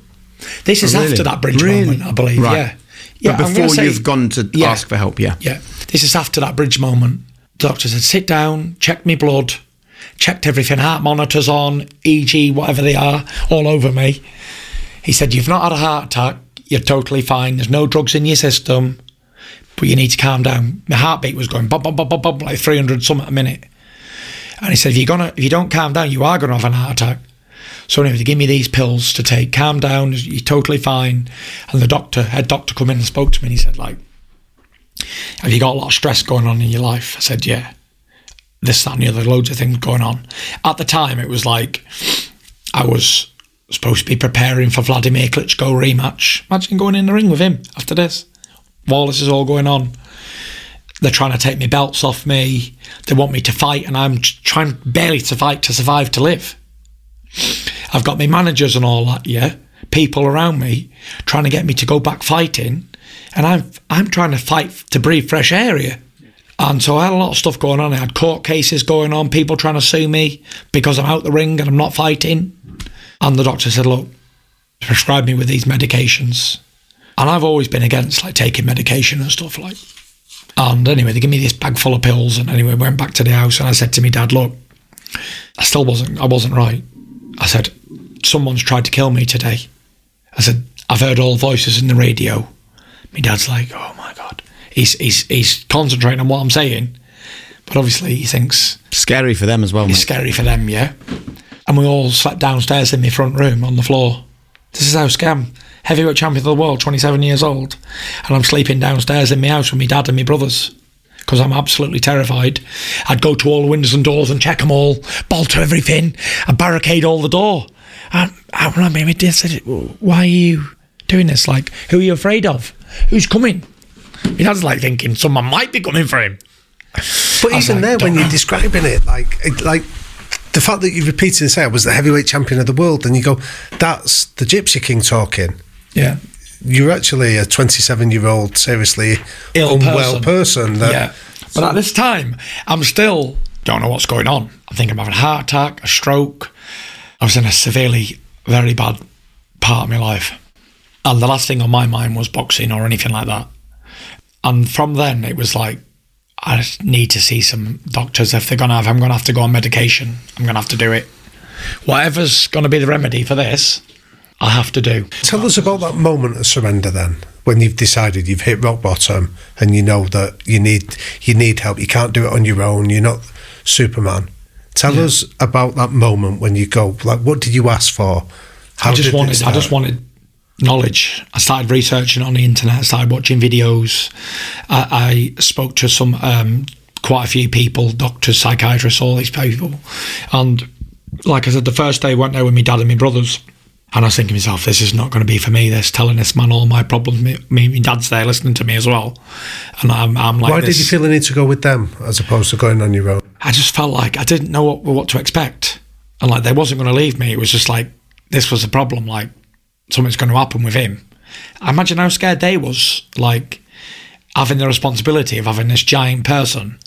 this is Oh, really? after that bridge Really? moment, I believe. Right. Yeah, yeah. but before say- you've gone to Yeah. ask for help, yeah. Yeah, this is after that bridge moment. The doctor said, "Sit down, check me blood, checked everything, heart monitors on, EG, whatever they are, all over me." He said, "You've not had a heart attack. You're totally fine. There's no drugs in your system, but you need to calm down." My heartbeat was going bum bum bum bum bum like 300 something a minute. And he said, if you're gonna, if you don't calm down, you are gonna have an heart attack. So anyway, they give me these pills to take. Calm down. You're totally fine. And the doctor, head doctor, come in and spoke to me. and He said, like, have you got a lot of stress going on in your life? I said, yeah. This, that, and the other, loads of things going on. At the time, it was like I was supposed to be preparing for Vladimir Klitschko rematch. Imagine going in the ring with him after this. While this is all going on, they're trying to take me belts off me. They want me to fight, and I'm trying barely to fight to survive to live. I've got my managers and all that, yeah, people around me trying to get me to go back fighting, and I'm I'm trying to fight to breathe fresh air here. And so I had a lot of stuff going on. I had court cases going on, people trying to sue me because I'm out the ring and I'm not fighting. And the doctor said, "Look, prescribe me with these medications." And I've always been against like taking medication and stuff like. And anyway, they give me this bag full of pills. And anyway, went back to the house and I said to my dad, "Look, I still wasn't. I wasn't right." I said, "Someone's tried to kill me today." I said, "I've heard all voices in the radio." My dad's like, "Oh my god." He's he's he's concentrating on what I'm saying, but obviously he thinks Scary for them as well, it's mate. scary for them, yeah. And we all slept downstairs in my front room on the floor. This is how scam. Heavyweight champion of the world, 27 years old. And I'm sleeping downstairs in my house with my dad and my brothers because I'm absolutely terrified. I'd go to all the windows and doors and check them all, bolt everything, and barricade all the door. And I remember my dad said, Why are you doing this? Like, who are you afraid of? Who's coming? My dad's like thinking someone might be coming for him. But I even like, there, when you're describing it, like like the fact that you repeatedly say I was the heavyweight champion of the world, and you go, "That's the Gypsy King talking." Yeah. You're actually a 27 year old, seriously Ill unwell person. person. that, yeah. But at this time, I'm still don't know what's going on. I think I'm having a heart attack, a stroke. I was in a severely, very bad part of my life. And the last thing on my mind was boxing or anything like that. And from then, it was like, I need to see some doctors. If they're going to have, I'm going to have to go on medication. I'm going to have to do it. Whatever's going to be the remedy for this, I have to do. Tell us about that moment of surrender then, when you've decided you've hit rock bottom and you know that you need you need help. You can't do it on your own. You're not Superman. Tell Yeah. us about that moment when you go. Like, what did you ask for? How I just wanted. I just wanted knowledge. I started researching on the internet. I started watching videos. I, I spoke to some, um, quite a few people, doctors, psychiatrists, all these people. And like I said, the first day I went there with my dad and my brothers. And I was thinking to myself, this is not going to be for me. This telling this man all my problems. Me, me my dad's there listening to me as well. And I'm, I'm like, Why this. did you feel the need to go with them as opposed to going on your own? I just felt like I didn't know what, what to expect. And like they wasn't going to leave me. It was just like, this was a problem. Like something's going to happen with him. I imagine how scared they was, like having the responsibility of having this giant person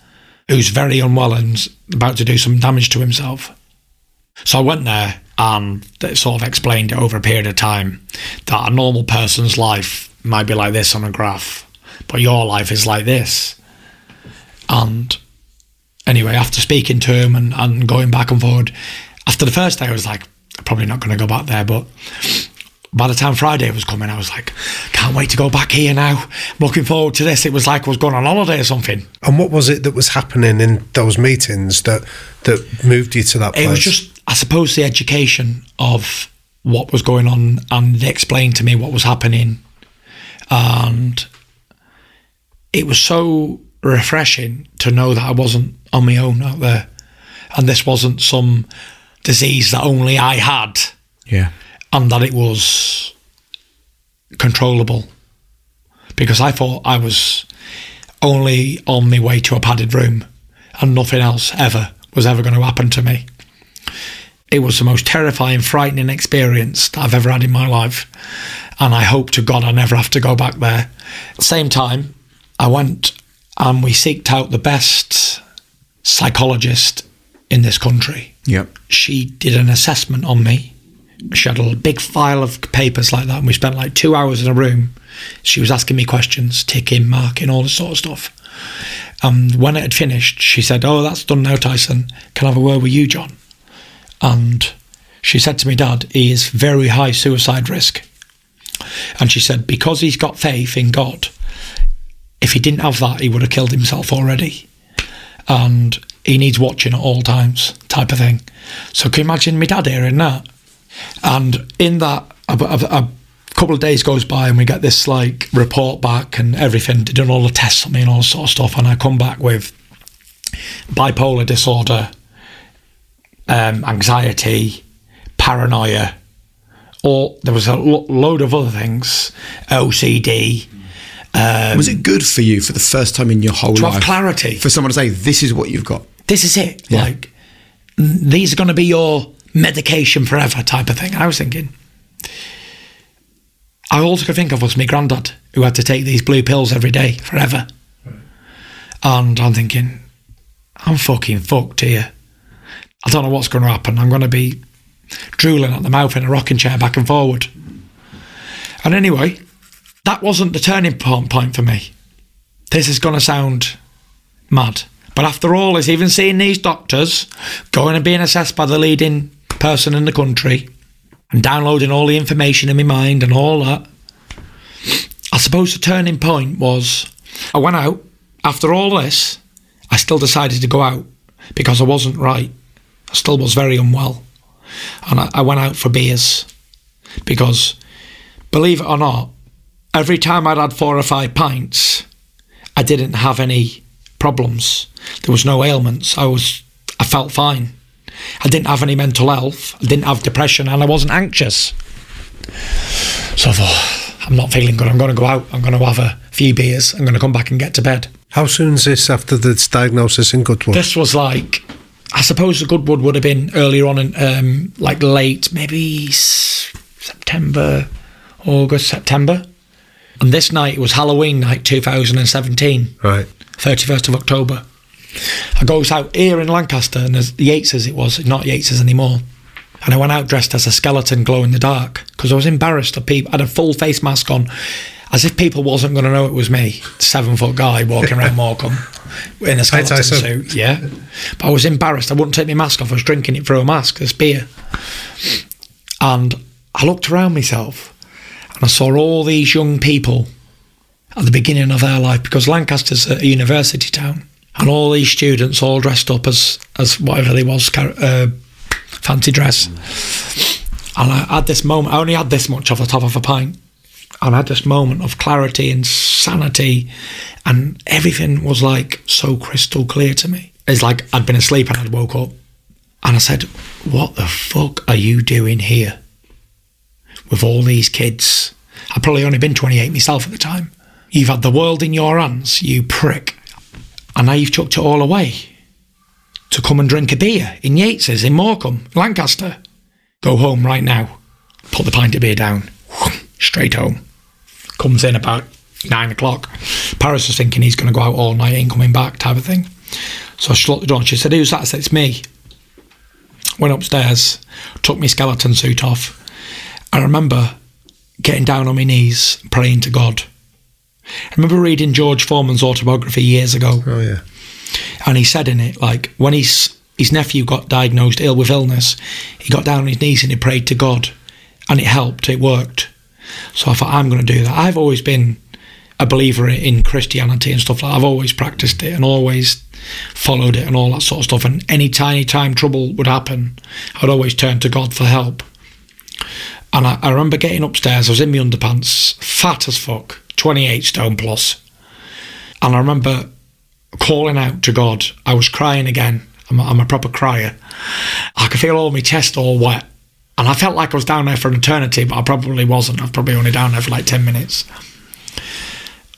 who's very unwell and about to do some damage to himself. So I went there Um, and they sort of explained it over a period of time that a normal person's life might be like this on a graph, but your life is like this. And anyway, after speaking to him and, and going back and forward, after the first day, I was like, probably not going to go back there. But by the time Friday was coming, I was like, can't wait to go back here now. I'm looking forward to this. It was like I was going on holiday or something. And what was it that was happening in those meetings that that moved you to that place? It was just, I suppose, the education of what was going on, and they explained to me what was happening, and it was so refreshing to know that I wasn't on my own out there, and this wasn't some disease that only I had, Yeah. and that it was controllable, because I thought I was only on my way to a padded room, and nothing else ever was ever going to happen to me. It was the most terrifying, frightening experience I've ever had in my life. And I hope to God I never have to go back there. At the same time, I went and we seeked out the best psychologist in this country. Yep. She did an assessment on me. She had a big file of papers like that, and we spent like two hours in a room. She was asking me questions, ticking, marking, all this sort of stuff. And when it had finished, she said, Oh, that's done now, Tyson. Can I have a word with you, John? And she said to me, Dad, he is very high suicide risk. And she said, Because he's got faith in God, if he didn't have that, he would have killed himself already. And he needs watching at all times, type of thing. So can you imagine my dad hearing that? And in that, a, a, a couple of days goes by and we get this like report back and everything, done all the tests on me and all sort of stuff. And I come back with bipolar disorder, um, anxiety, paranoia, or there was a lo- load of other things, OCD. was it good for you for the first time in your whole To life? have clarity. For someone to say, this is what you've got. This is it. Yeah. Like, these are going to be your medication forever type of thing. I was thinking. I also could think of was my granddad who had to take these blue pills every day forever. And I'm thinking, I'm fucking fucked here. I don't know what's going to happen. I'm going to be drooling at the mouth in a rocking chair back and forward. And anyway, that wasn't the turning point for me. This is going to sound mad. But after all, is even seeing these doctors, going and being assessed by the leading person in the country, and downloading all the information in my mind and all that, I suppose the turning point was I went out. After all this, I still decided to go out because I wasn't right. I still was very unwell. And I, I went out for beers because, believe it or not, every time I'd had four or five pints, I didn't have any problems. There was no ailments. I was I felt fine. I didn't have any mental health. I didn't have depression and I wasn't anxious. So I thought, I'm not feeling good. I'm going to go out. I'm going to have a few beers. I'm going to come back and get to bed. How soon is this after the diagnosis in Goodwood? This was like, I suppose the Goodwood would have been earlier on in um, like late, maybe September, August, September. And this night was Halloween night 2017. right. 31st of October. I goes out here in Lancaster, and there's the Yates's it was, not Yates's anymore. And I went out dressed as a skeleton, glow in the dark, because I was embarrassed that people I had a full face mask on, as if people wasn't going to know it was me, seven foot guy walking around Morecambe in a skeleton suit. Yeah, but I was embarrassed. I wouldn't take my mask off. I was drinking it through a mask, this beer, and I looked around myself, and I saw all these young people at the beginning of their life because Lancaster's a university town, and all these students all dressed up as as whatever they was, uh, fancy dress. And I had this moment. I only had this much off the top of a pint, I had this moment of clarity and sanity, and everything was like so crystal clear to me. It's like I'd been asleep and I'd woke up, and I said, "What the fuck are you doing here?" With all these kids, I'd probably only been 28 myself at the time. You've had the world in your hands, you prick. And now you've chucked it all away to come and drink a beer in Yates's in Morecambe, Lancaster. Go home right now. Put the pint of beer down. Straight home. Comes in about nine o'clock. Paris was thinking he's going to go out all night, ain't coming back, type of thing. So she locked the door and she said, Who's that? I said, It's me. Went upstairs, took my skeleton suit off. I remember getting down on my knees, praying to God. I remember reading George Foreman's autobiography years ago. Oh yeah. And he said in it, like, when his, his nephew got diagnosed ill with illness, he got down on his knees and he prayed to God. And it helped, it worked. So I thought, I'm going to do that. I've always been a believer in Christianity and stuff like that. I've always practiced it and always followed it and all that sort of stuff. And any tiny time trouble would happen, I'd always turn to God for help. And I, I remember getting upstairs, I was in my underpants, fat as fuck, 28 stone plus. And I remember calling out to God. I was crying again. I'm a, I'm a proper crier. I could feel all my chest all wet. And I felt like I was down there for an eternity, but I probably wasn't. I was probably only down there for like 10 minutes.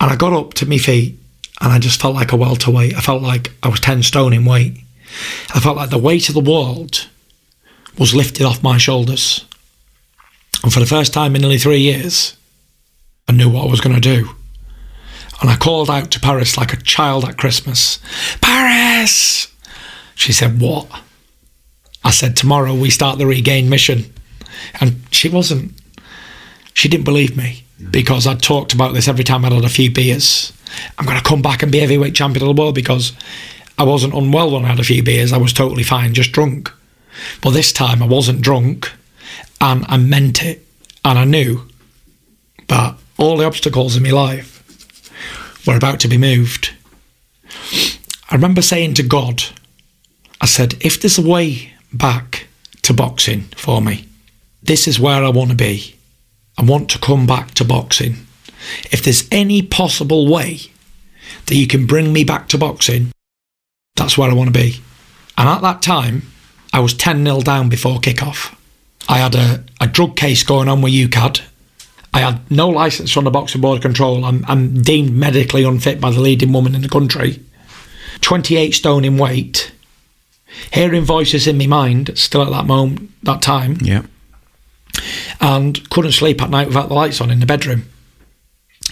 And I got up to my feet and I just felt like a welterweight. I felt like I was 10 stone in weight. I felt like the weight of the world was lifted off my shoulders. And for the first time in nearly three years, I knew what I was going to do. And I called out to Paris like a child at Christmas Paris! She said, What? I said, Tomorrow we start the regain mission. And she wasn't, she didn't believe me because I'd talked about this every time I'd had a few beers. I'm going to come back and be heavyweight champion of the world because I wasn't unwell when I had a few beers. I was totally fine, just drunk. But this time I wasn't drunk and I meant it. And I knew that all the obstacles in my life were about to be moved. I remember saying to God, I said, if there's a way back to boxing for me, this is where I want to be. I want to come back to boxing. If there's any possible way that you can bring me back to boxing, that's where I want to be. And at that time, I was 10 0 down before kickoff. I had a, a drug case going on with UKAD. I had no license from the Boxing Board of Control. I'm, I'm deemed medically unfit by the leading woman in the country. 28 stone in weight. Hearing voices in my mind, still at that moment, that time. Yeah. And couldn't sleep at night without the lights on in the bedroom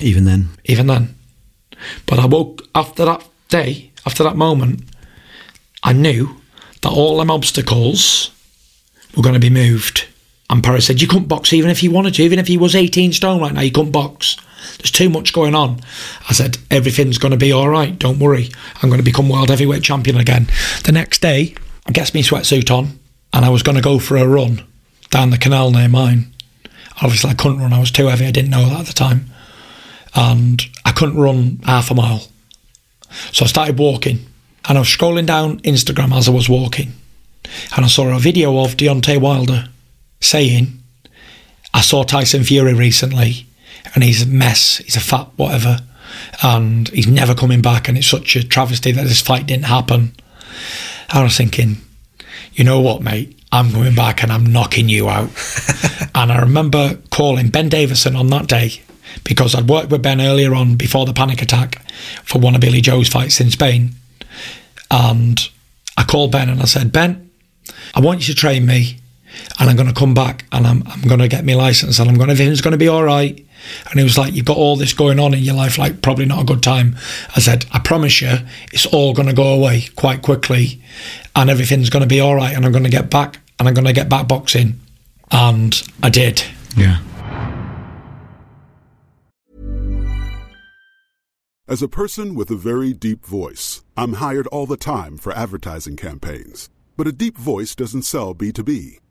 Even then. even then. But I woke after that day, after that moment, I knew that all them obstacles were going to be moved. And Paris said, You couldn't box even if you wanted to, even if he was 18 stone right now, you couldn't box. There's too much going on. I said, Everything's going to be all right. Don't worry. I'm going to become world heavyweight champion again. The next day, I gets me sweatsuit on and I was going to go for a run down the canal near mine. Obviously, I couldn't run. I was too heavy. I didn't know that at the time and I couldn't run half a mile. So I started walking and I was scrolling down Instagram as I was walking and I saw a video of Deontay Wilder saying, I saw Tyson Fury recently and he's a mess, he's a fat whatever, and he's never coming back and it's such a travesty that this fight didn't happen. And I was thinking, you know what, mate? I'm coming back and I'm knocking you out. and I remember calling Ben Davison on that day because I'd worked with Ben earlier on before the panic attack for one of Billy Joe's fights in Spain. And I called Ben and I said, Ben, I want you to train me and I'm going to come back and I'm, I'm going to get my license and I'm going to, everything's going to be all right. And he was like, You've got all this going on in your life, like probably not a good time. I said, I promise you, it's all going to go away quite quickly and everything's going to be all right. And I'm going to get back and I'm going to get back boxing. And I did. Yeah. As a person with a very deep voice, I'm hired all the time for advertising campaigns. But a deep voice doesn't sell B2B,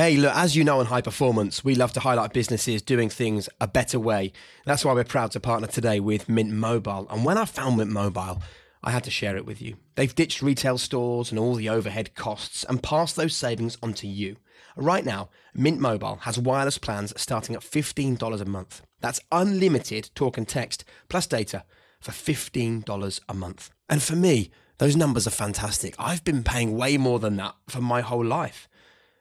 Hey, look, as you know in high performance, we love to highlight businesses doing things a better way. That's why we're proud to partner today with Mint Mobile. And when I found Mint Mobile, I had to share it with you. They've ditched retail stores and all the overhead costs and passed those savings on to you. Right now, Mint Mobile has wireless plans starting at $15 a month. That's unlimited talk and text plus data for $15 a month. And for me, those numbers are fantastic. I've been paying way more than that for my whole life.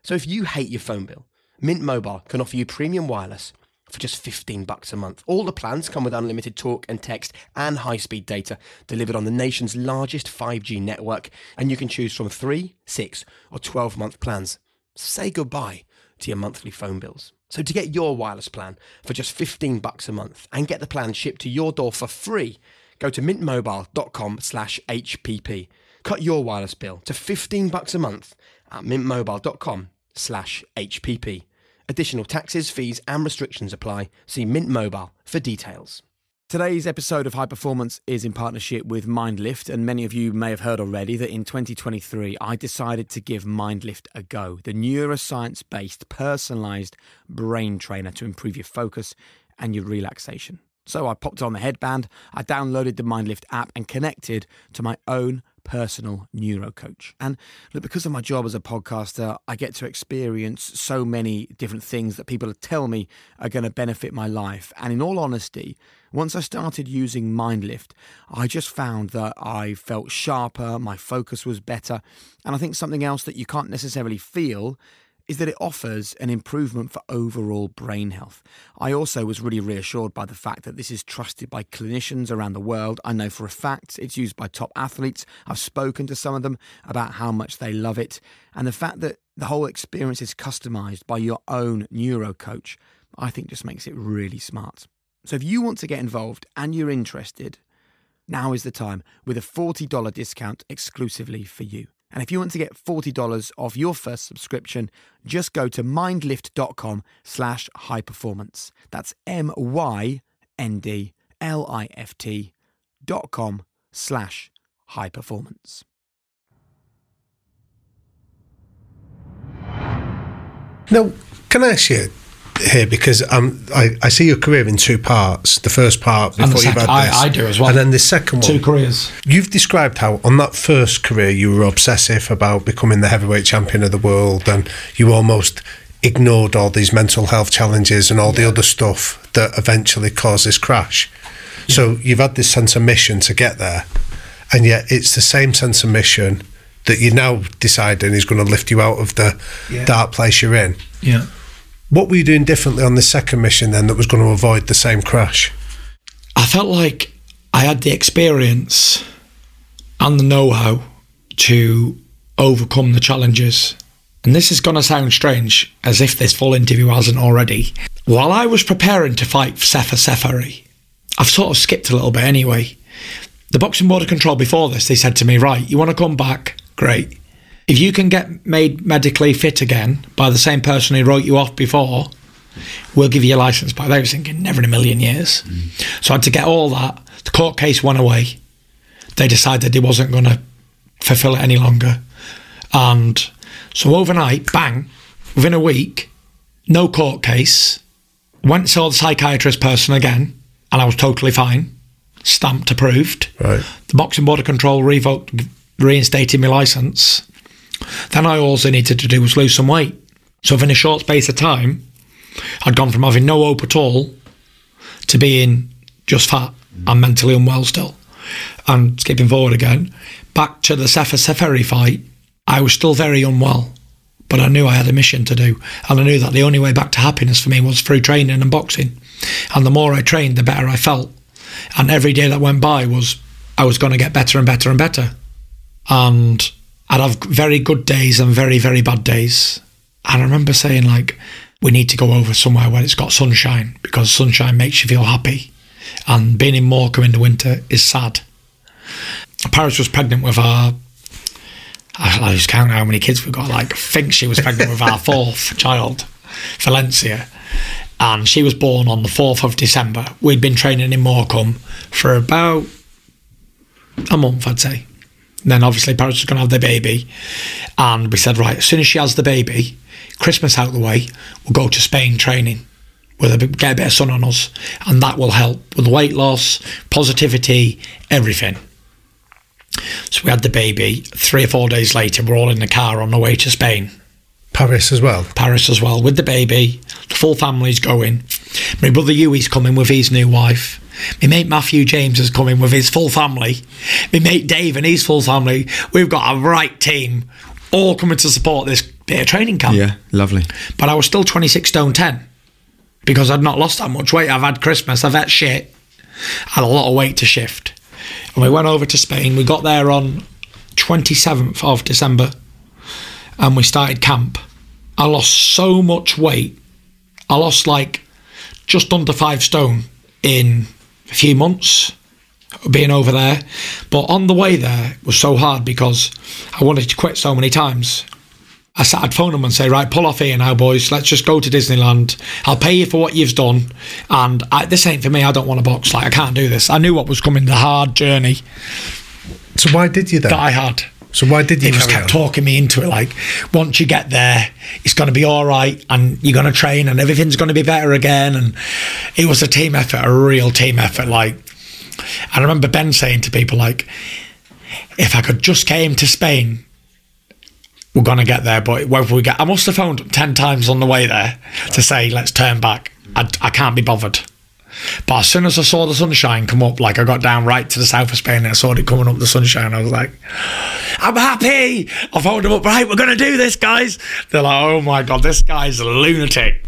So if you hate your phone bill, Mint Mobile can offer you premium wireless for just 15 bucks a month. All the plans come with unlimited talk and text and high-speed data delivered on the nation's largest 5G network, and you can choose from 3, 6, or 12-month plans. Say goodbye to your monthly phone bills. So to get your wireless plan for just 15 bucks a month and get the plan shipped to your door for free, go to mintmobile.com slash HPP. Cut your wireless bill to 15 bucks a month at mintmobile.com slash HPP. Additional taxes, fees, and restrictions apply. See Mint Mobile for details. Today's episode of High Performance is in partnership with Myndlift, and many of you may have heard already that in 2023 I decided to give Myndlift a go, the neuroscience based, personalized brain trainer to improve your focus and your relaxation. So I popped on the headband, I downloaded the Myndlift app, and connected to my own personal neuro coach. And look, because of my job as a podcaster, I get to experience so many different things that people tell me are going to benefit my life. And in all honesty, once I started using Myndlift, I just found that I felt sharper, my focus was better. And I think something else that you can't necessarily feel is that it offers an improvement for overall brain health. I also was really reassured by the fact that this is trusted by clinicians around the world. I know for a fact it's used by top athletes. I've spoken to some of them about how much they love it. And the fact that the whole experience is customized by your own neuro coach, I think just makes it really smart. So if you want to get involved and you're interested, now is the time with a $40 discount exclusively for you. And if you want to get $40 off your first subscription, just go to myndlift.com slash high performance. That's M-Y-N-D-L-I-F-T dot com slash high performance. Now, can I ask you here because um, I, I see your career in two parts. The first part before you've had this, I- I do as well. and then the second one. Two careers. You've described how on that first career you were obsessive about becoming the heavyweight champion of the world, and you almost ignored all these mental health challenges and all the other stuff that eventually caused this crash. So you've had this sense of mission to get there, and yet it's the same sense of mission that you're now deciding is going to lift you out of the dark place you're in. Yeah. What were you doing differently on the second mission then that was going to avoid the same crash? I felt like I had the experience and the know how to overcome the challenges. And this is going to sound strange, as if this full interview hasn't already. While I was preparing to fight Sefer Seferi, I've sort of skipped a little bit anyway. The boxing board of control before this, they said to me, right, you want to come back? Great. If you can get made medically fit again by the same person who wrote you off before, we'll give you a license back. They were thinking, never in a million years. Mm. So I had to get all that. The court case went away. They decided they wasn't going to fulfill it any longer. And so overnight, bang, within a week, no court case. Went and saw the psychiatrist person again, and I was totally fine. Stamped approved. Right. The boxing board of control revoked, reinstated my license. Then I also needed to do was lose some weight. So within a short space of time, I'd gone from having no hope at all to being just fat and mentally unwell still. And skipping forward again, back to the Sefer Seferi fight, I was still very unwell, but I knew I had a mission to do. And I knew that the only way back to happiness for me was through training and boxing. And the more I trained, the better I felt. And every day that went by was, I was going to get better and better and better. And I'd have very good days and very, very bad days. And I remember saying, like, we need to go over somewhere where it's got sunshine because sunshine makes you feel happy. And being in Morecambe in the winter is sad. Paris was pregnant with our. I just count how many kids we've got. Like, I think she was pregnant with our fourth child, Valencia. And she was born on the 4th of December. We'd been training in Morecambe for about a month, I'd say. Then obviously Paris was going to have the baby. And we said, right, as soon as she has the baby, Christmas out of the way, we'll go to Spain training. We'll get a bit of sun on us. And that will help with weight loss, positivity, everything. So we had the baby. Three or four days later, we're all in the car on the way to Spain. Paris as well. Paris as well, with the baby. The full family's going. My brother Hughie's coming with his new wife. My mate Matthew James is coming with his full family. My mate Dave and his full family. We've got a right team, all coming to support this bit of training camp. Yeah, lovely. But I was still 26 stone 10 because I'd not lost that much weight. I've had Christmas, I've had shit, I had a lot of weight to shift. And we went over to Spain. We got there on 27th of December and we started camp. I lost so much weight. I lost like just under five stone in a few months being over there. But on the way there was so hard because I wanted to quit so many times. I said, I'd phone them and say, right, pull off here now, boys. Let's just go to Disneyland. I'll pay you for what you've done. And I, this ain't for me. I don't want to box. Like, I can't do this. I knew what was coming, the hard journey So why did you then? that I had. So why did you He just kept on? talking me into it. Like, once you get there, it's going to be all right, and you're going to train, and everything's going to be better again. And it was a team effort, a real team effort. Like, I remember Ben saying to people, like, if I could just came to Spain, we're going to get there. But whether we get, I must have phoned 10 times on the way there to say, let's turn back. I, I can't be bothered. But as soon as I saw the sunshine come up, like I got down right to the south of Spain and I saw it coming up the sunshine, I was like, I'm happy. I phoned them up, right, we're going to do this, guys. They're like, oh my God, this guy's a lunatic.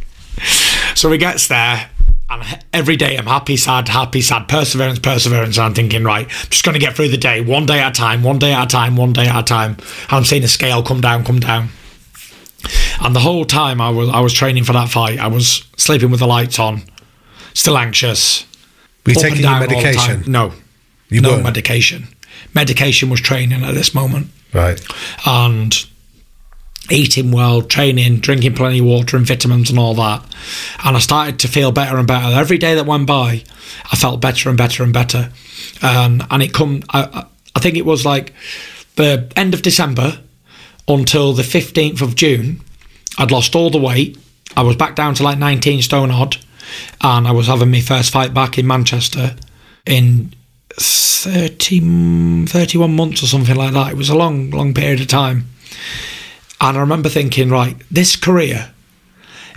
So he gets there, and every day I'm happy, sad, happy, sad, perseverance, perseverance. And I'm thinking, right, I'm just going to get through the day, one day at a time, one day at a time, one day at a time. And I'm seeing the scale come down, come down. And the whole time I was I was training for that fight, I was sleeping with the lights on, still anxious. Were you up taking your down all the time. medication? No, You no weren't? medication. Medication was training at this moment Right. and eating well, training, drinking plenty of water and vitamins and all that. And I started to feel better and better. Every day that went by, I felt better and better and better. Um, and it come, I, I- I think it was like the end of December until the 15th of June. I'd lost all the weight. I was back down to like 19 stone odd. And I was having my first fight back in Manchester in 30, 31 months or something like that. It was a long, long period of time. And I remember thinking, right, this career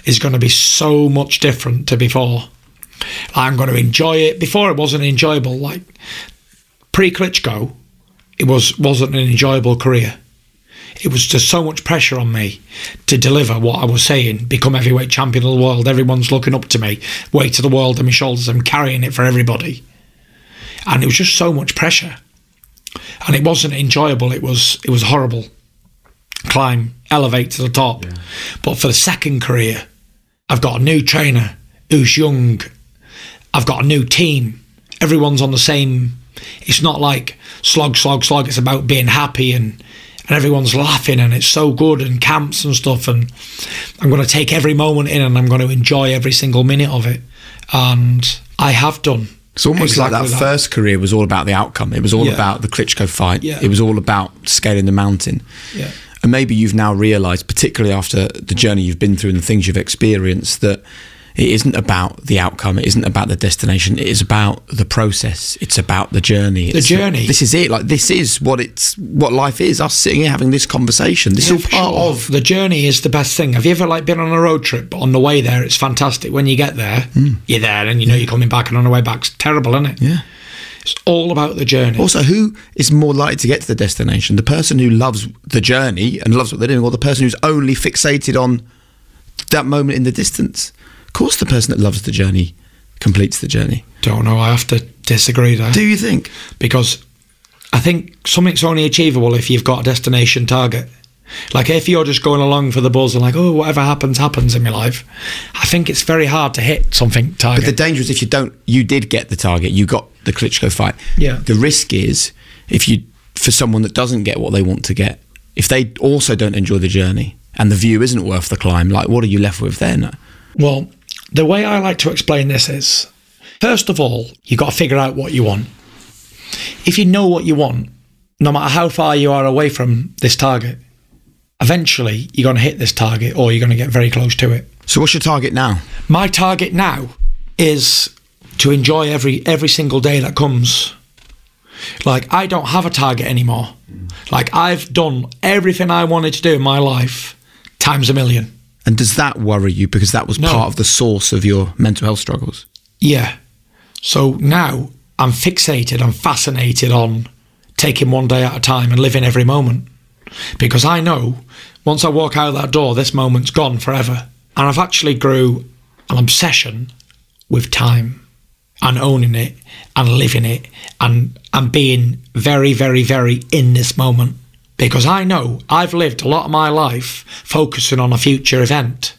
is going to be so much different to before. I'm going to enjoy it. Before it wasn't enjoyable. Like pre Klitschko, it was wasn't an enjoyable career. It was just so much pressure on me to deliver what I was saying, become heavyweight champion of the world. Everyone's looking up to me, weight of the world on my shoulders. I'm carrying it for everybody, and it was just so much pressure, and it wasn't enjoyable. It was it was horrible. Climb, elevate to the top, but for the second career, I've got a new trainer who's young. I've got a new team. Everyone's on the same. It's not like slog, slog, slog. It's about being happy and and everyone's laughing and it's so good and camps and stuff. And I'm going to take every moment in and I'm going to enjoy every single minute of it. And I have done. It's almost like that, exactly first career was all about the outcome. It was all Yeah. about the Klitschko fight. Yeah. It was all about scaling the mountain. Yeah. And maybe you've now realised, particularly after the journey you've been through and the things you've experienced, that it isn't about the outcome. It isn't about the destination. It is about the process. It's about the journey. The It's- journey. This is it. Like this is what it's what life is. Us sitting here having this conversation. This Yeah, is all part sure. of the journey is the best thing. Have you ever like been on a road trip? But on the way there, it's fantastic. When you get there, hmm. you're there, and you know you're coming back, and on the way back, it's terrible, isn't it? Yeah. It's all about the journey. Also, who is more likely to get to the destination? The person who loves the journey and loves what they're doing, or the person who's only fixated on that moment in the distance? Of course, the person that loves the journey completes the journey. Don't know. I have to disagree there Do you think? because I think something's only achievable if you've got a destination target. Like if you're just going along for the buzz and like, oh, whatever happens, happens in my life. I think it's very hard to hit something target. But the danger is if you don't, you did get the target, you got the Klitschko fight. Yeah. The risk is if you, for someone that doesn't get what they want to get, if they also don't enjoy the journey and the view isn't worth the climb, like what are you left with then? Well, the way I like to explain this is first of all, you've got to figure out what you want. If you know what you want, no matter how far you are away from this target, eventually you're going to hit this target or you're going to get very close to it. So, what's your target now? My target now is to enjoy every every single day that comes. Like, I don't have a target anymore. Like, I've done everything I wanted to do in my life times a million. And does that worry you because that was No. part of the source of your mental health struggles? Yeah. So now I'm fixated, I'm fascinated on taking one day at a time and living every moment. Because I know once I walk out that door, this moment's gone forever. And I've actually grew an obsession with time and owning it and living it and, and being very, very, very in this moment. Because I know I've lived a lot of my life focusing on a future event.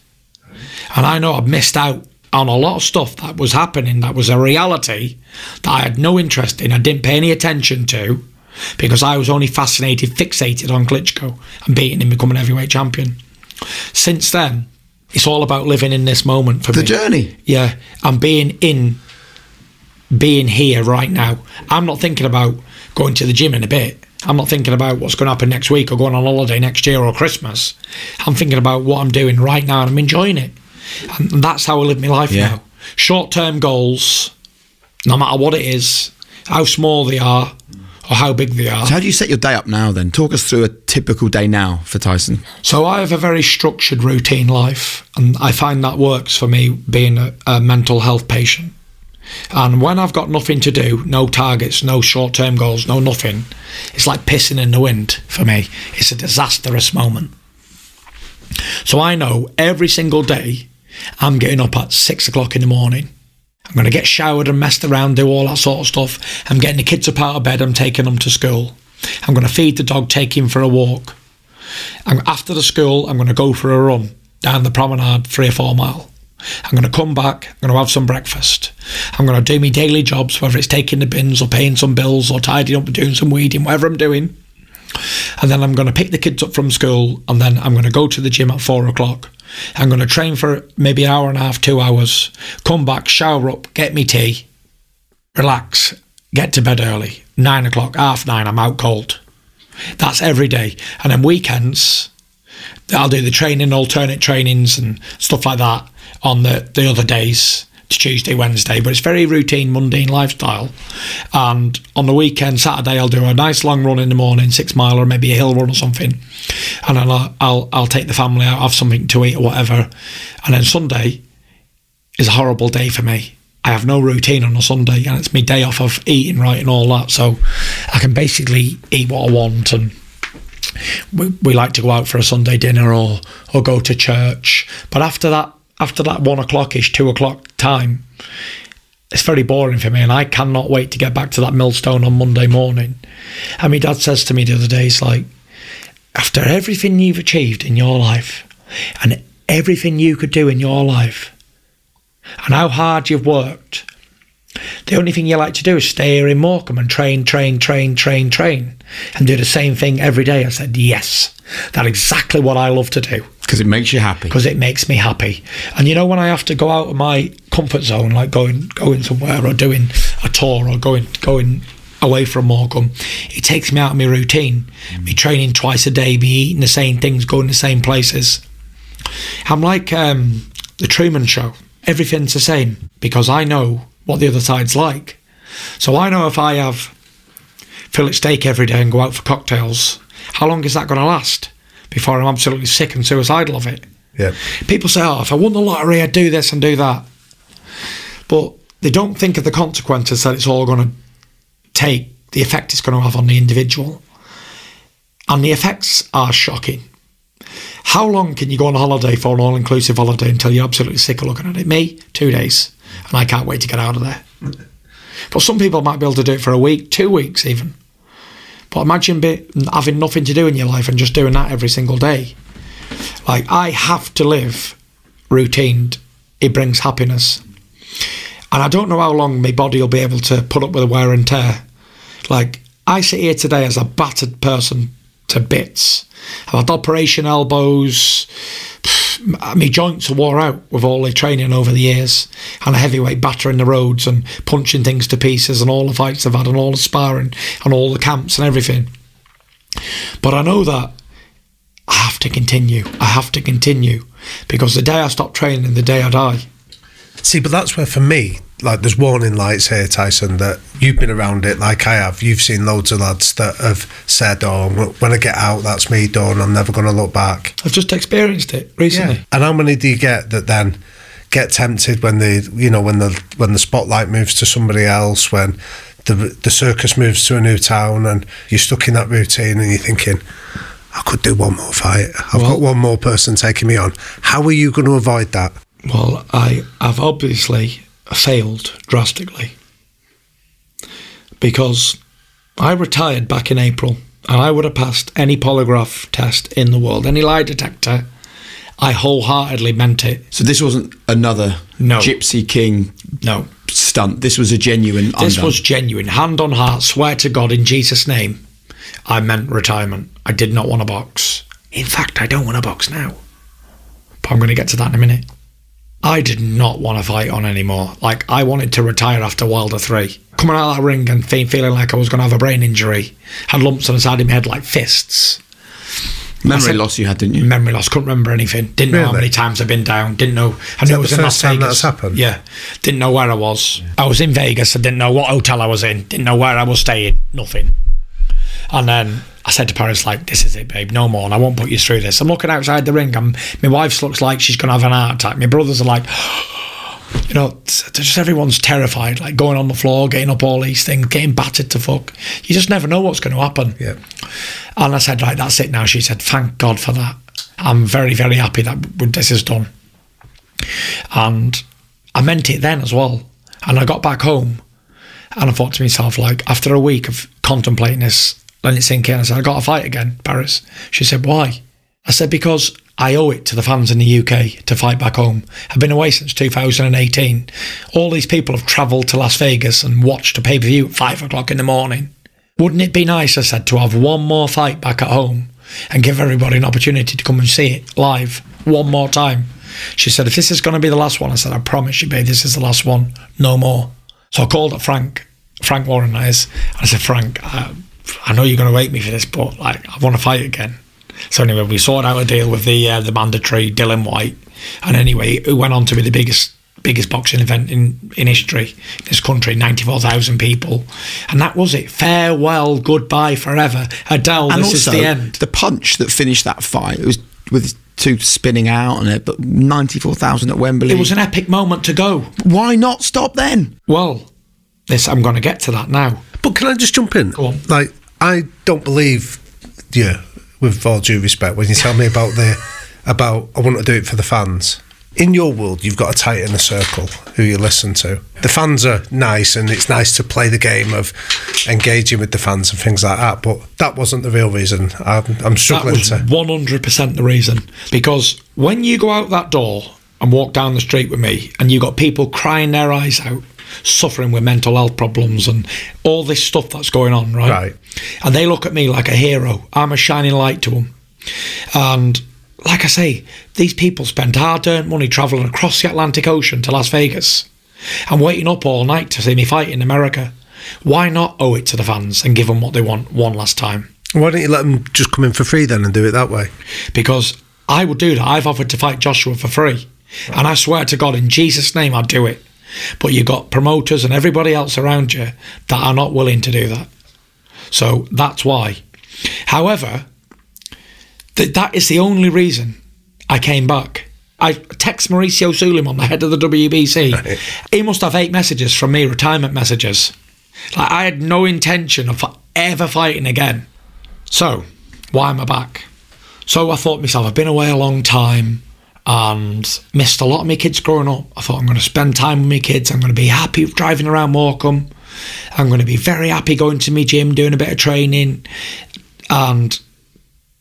And I know I've missed out on a lot of stuff that was happening that was a reality that I had no interest in, I didn't pay any attention to because I was only fascinated, fixated on Klitschko and beating him, becoming heavyweight champion. Since then, it's all about living in this moment for The me. The journey. Yeah, and being in, being here right now. I'm not thinking about going to the gym in a bit. I'm not thinking about what's going to happen next week or going on holiday next year or Christmas. I'm thinking about what I'm doing right now and I'm enjoying it. And that's how I live my life Yeah. now. Short term goals, no matter what it is, how small they are or how big they are. So how do you set your day up now then? Talk us through a typical day now for Tyson. So I have a very structured routine life, and I find that works for me being a, a mental health patient. And when I've got nothing to do, no targets, no short term goals, no nothing, it's like pissing in the wind for me. It's a disastrous moment. So I know every single day I'm getting up at six o'clock in the morning. I'm going to get showered and messed around, do all that sort of stuff. I'm getting the kids up out of bed, I'm taking them to school. I'm going to feed the dog, take him for a walk. And after the school, I'm going to go for a run down the promenade, three or four mile. I'm going to come back. I'm going to have some breakfast. I'm going to do my daily jobs, whether it's taking the bins or paying some bills or tidying up, or doing some weeding, whatever I'm doing. And then I'm going to pick the kids up from school, and then I'm going to go to the gym at four o'clock. I'm going to train for maybe an hour and a half, two hours. Come back, shower up, get me tea, relax, get to bed early. Nine o'clock, half nine, I'm out cold. That's every day. And then weekends, I'll do the training, alternate trainings and stuff like that on the, the other days. Tuesday, Wednesday, but it's very routine, mundane lifestyle. And on the weekend, Saturday, I'll do a nice long run in the morning, six mile or maybe a hill run or something. And then I'll, I'll, I'll take the family out, have something to eat or whatever. And then Sunday is a horrible day for me. I have no routine on a Sunday, and it's my day off of eating right and all that. So I can basically eat what I want, and we, we like to go out for a Sunday dinner or or go to church. But after that, after that one o'clock ish, two o'clock time, it's very boring for me, and I cannot wait to get back to that millstone on Monday morning. And my dad says to me the other day, "It's like after everything you've achieved in your life, and everything you could do in your life." and how hard you've worked. The only thing you like to do is stay here in Morecambe and train, train, train, train, train, and do the same thing every day. I said, yes, that's exactly what I love to do Because it makes you happy. because it makes me happy. And you know, when I have to go out of my comfort zone, like going going somewhere or doing a tour or going going away from Morecambe, it takes me out of my routine. Me training twice a day, me eating the same things, going the same places. I'm like um, the Truman Show. Everything's the same because I know what the other side's like. So I know if I have fillet steak every day and go out for cocktails, how long is that going to last before I'm absolutely sick and suicidal of it? Yeah. People say, oh, if I won the lottery, I'd do this and do that. But they don't think of the consequences that it's all going to take, the effect it's going to have on the individual. And the effects are shocking. How long can you go on a holiday for an all inclusive holiday until you're absolutely sick of looking at it? Me, two days. And I can't wait to get out of there. But some people might be able to do it for a week, two weeks even. But imagine be, having nothing to do in your life and just doing that every single day. Like, I have to live routine. It brings happiness. And I don't know how long my body will be able to put up with the wear and tear. Like, I sit here today as a battered person to bits. I've had operation elbows. My joints are wore out with all the training over the years and a heavyweight battering the roads and punching things to pieces and all the fights I've had and all the sparring and all the camps and everything. But I know that I have to continue. I have to continue because the day I stop training, the day I die. See, but that's where for me like there's warning lights here, Tyson. That you've been around it, like I have. You've seen loads of lads that have said, "Oh, when I get out, that's me done. I'm never going to look back." I've just experienced it recently. And how many do you get that then get tempted when the you know when the when the spotlight moves to somebody else when the the circus moves to a new town and you're stuck in that routine and you're thinking. I could do one more fight. I've Well- got one more person taking me on. How are you going to avoid that? Well, I, I have obviously failed drastically because I retired back in April and I would have passed any polygraph test in the world, any lie detector. I wholeheartedly meant it. So this wasn't another No. Gypsy King No, stunt. This was a genuine. this undone. was genuine. Hand on heart, swear to God in Jesus' name, I meant retirement. I did not want a box. In fact, I don't want a box now. But I'm going to get to that in a minute. I did not want to fight on anymore. Like, I wanted to retire after Wilder 3. Coming out of that ring and fe- feeling like I was going to have a brain injury. Had lumps on the side of my head like fists. memory said- loss. You had, didn't you? Memory loss. Couldn't remember anything. Didn't know how many times I've been down. Didn't know. I knew that it was the in first Las time Vegas. that's happened? Yeah. Didn't know where I was. I was in Vegas. I didn't know what hotel I was in. Didn't know where I was staying. Nothing. And then I said to Paris, like, this is it, babe, no more, and I won't put you through this. I'm looking outside the ring, and my wife looks like she's going to have an heart attack. My brothers are like, you know, just everyone's terrified, like going on the floor, getting up all these things, getting battered to fuck. You just never know what's going to happen. Yeah. And I said, right, that's it now. She said, thank God for that. I'm very, very happy that this is done. And I meant it then as well. And I got back home and I thought to myself, like, after a week of contemplating this, it sink in, I said, I got to fight again, Paris. She said, why? I said, because I owe it to the fans in the UK to fight back home. I've been away since 2018. All these people have travelled to Las Vegas and watched a pay per view at five o'clock in the morning. Wouldn't it be nice, I said, to have one more fight back at home and give everybody an opportunity to come and see it live one more time? She said, if this is going to be the last one, I said, I promise you, babe, this is the last one, no more. So I called up Frank, Frank Warren, that is. I said, Frank, I, I know you're going to hate me for this, but like, I want to fight again. So anyway, we sorted out a deal with the uh, the mandatory Dillian Whyte, and anyway, it went on to be the biggest biggest boxing event in, in history in this country, ninety four thousand people, and that was it. Farewell, goodbye, forever. Adele, and this also, is the end. the punch that finished that fight it was with two spinning out on it, but ninety four thousand at Wembley. It was an epic moment to go. Why not stop then? Well, this I'm going to get to that now. But can I just jump in? Go on. Like, I don't believe you, with all due respect, when you tell me about the about I want to do it for the fans. In your world, you've got a tight inner circle who you listen to. The fans are nice, and it's nice to play the game of engaging with the fans and things like that. But that wasn't the real reason. I'm, I'm That struggling was to. 100% the reason. Because when you go out that door and walk down the street with me, and you got people crying their eyes out, suffering with mental health problems and all this stuff that's going on, right? Right. And they look at me like a hero. I'm a shining light to them. And like I say, these people spend hard earned money travelling across the Atlantic Ocean to Las Vegas and waiting up all night to see me fight in America. Why not owe it to the fans and give them what they want one last time? Why don't you let them just come in for free then and do it that way? because I would do that. I've offered to fight Joshua for free. And I swear to God, in Jesus' name, I'd do it. But you've got promoters and everybody else around you that are not willing to do that. So that's why. However, th- that is the only reason I came back. I text Mauricio Sulaiman, the head of the WBC. He must have eight messages from me, retirement messages. Like I had no intention of ever fighting again. So, why am I back? So I thought to myself, I've been away a long time and missed a lot of my kids growing up. I thought I'm going to spend time with my kids. I'm going to be happy driving around Morecambe. I'm going to be very happy going to my gym, doing a bit of training. And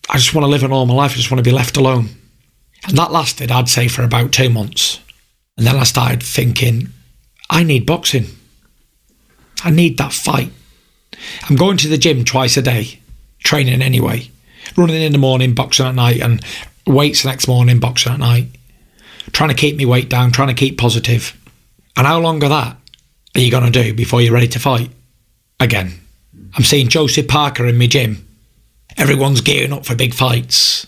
I just want to live a normal life. I just want to be left alone. And that lasted, I'd say, for about two months. And then I started thinking, I need boxing. I need that fight. I'm going to the gym twice a day, training anyway, running in the morning, boxing at night, and weights the next morning, boxing at night. Trying to keep me weight down, trying to keep positive. And how long of that are you going to do before you're ready to fight again? I'm seeing Joseph Parker in my gym. Everyone's gearing up for big fights.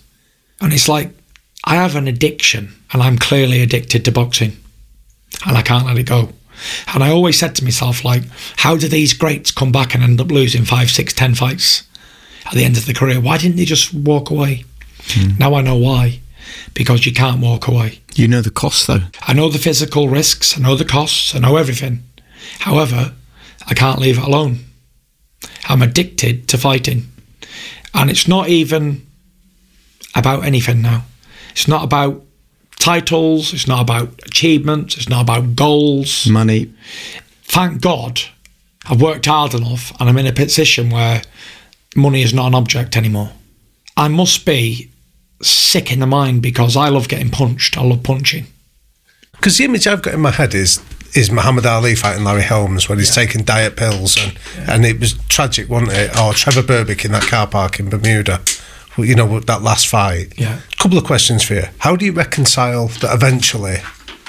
And it's like, I have an addiction, and I'm clearly addicted to boxing. And I can't let it go. And I always said to myself, like, how do these greats come back and end up losing five, six, ten fights at the end of the career? Why didn't they just walk away? Hmm. Now I know why. Because you can't walk away. You know the cost, though. I know the physical risks, I know the costs, I know everything. However, I can't leave it alone. I'm addicted to fighting. And it's not even about anything now. It's not about titles, it's not about achievements, it's not about goals. Money. Thank God I've worked hard enough and I'm in a position where money is not an object anymore. I must be sick in the mind because I love getting punched. I love punching. Because the image I've got in my head is is Muhammad Ali fighting Larry Holmes when he's taking diet pills and and it was tragic, wasn't it? Or Trevor Berbick in that car park in Bermuda. You know that last fight. Yeah. Couple of questions for you. How do you reconcile that eventually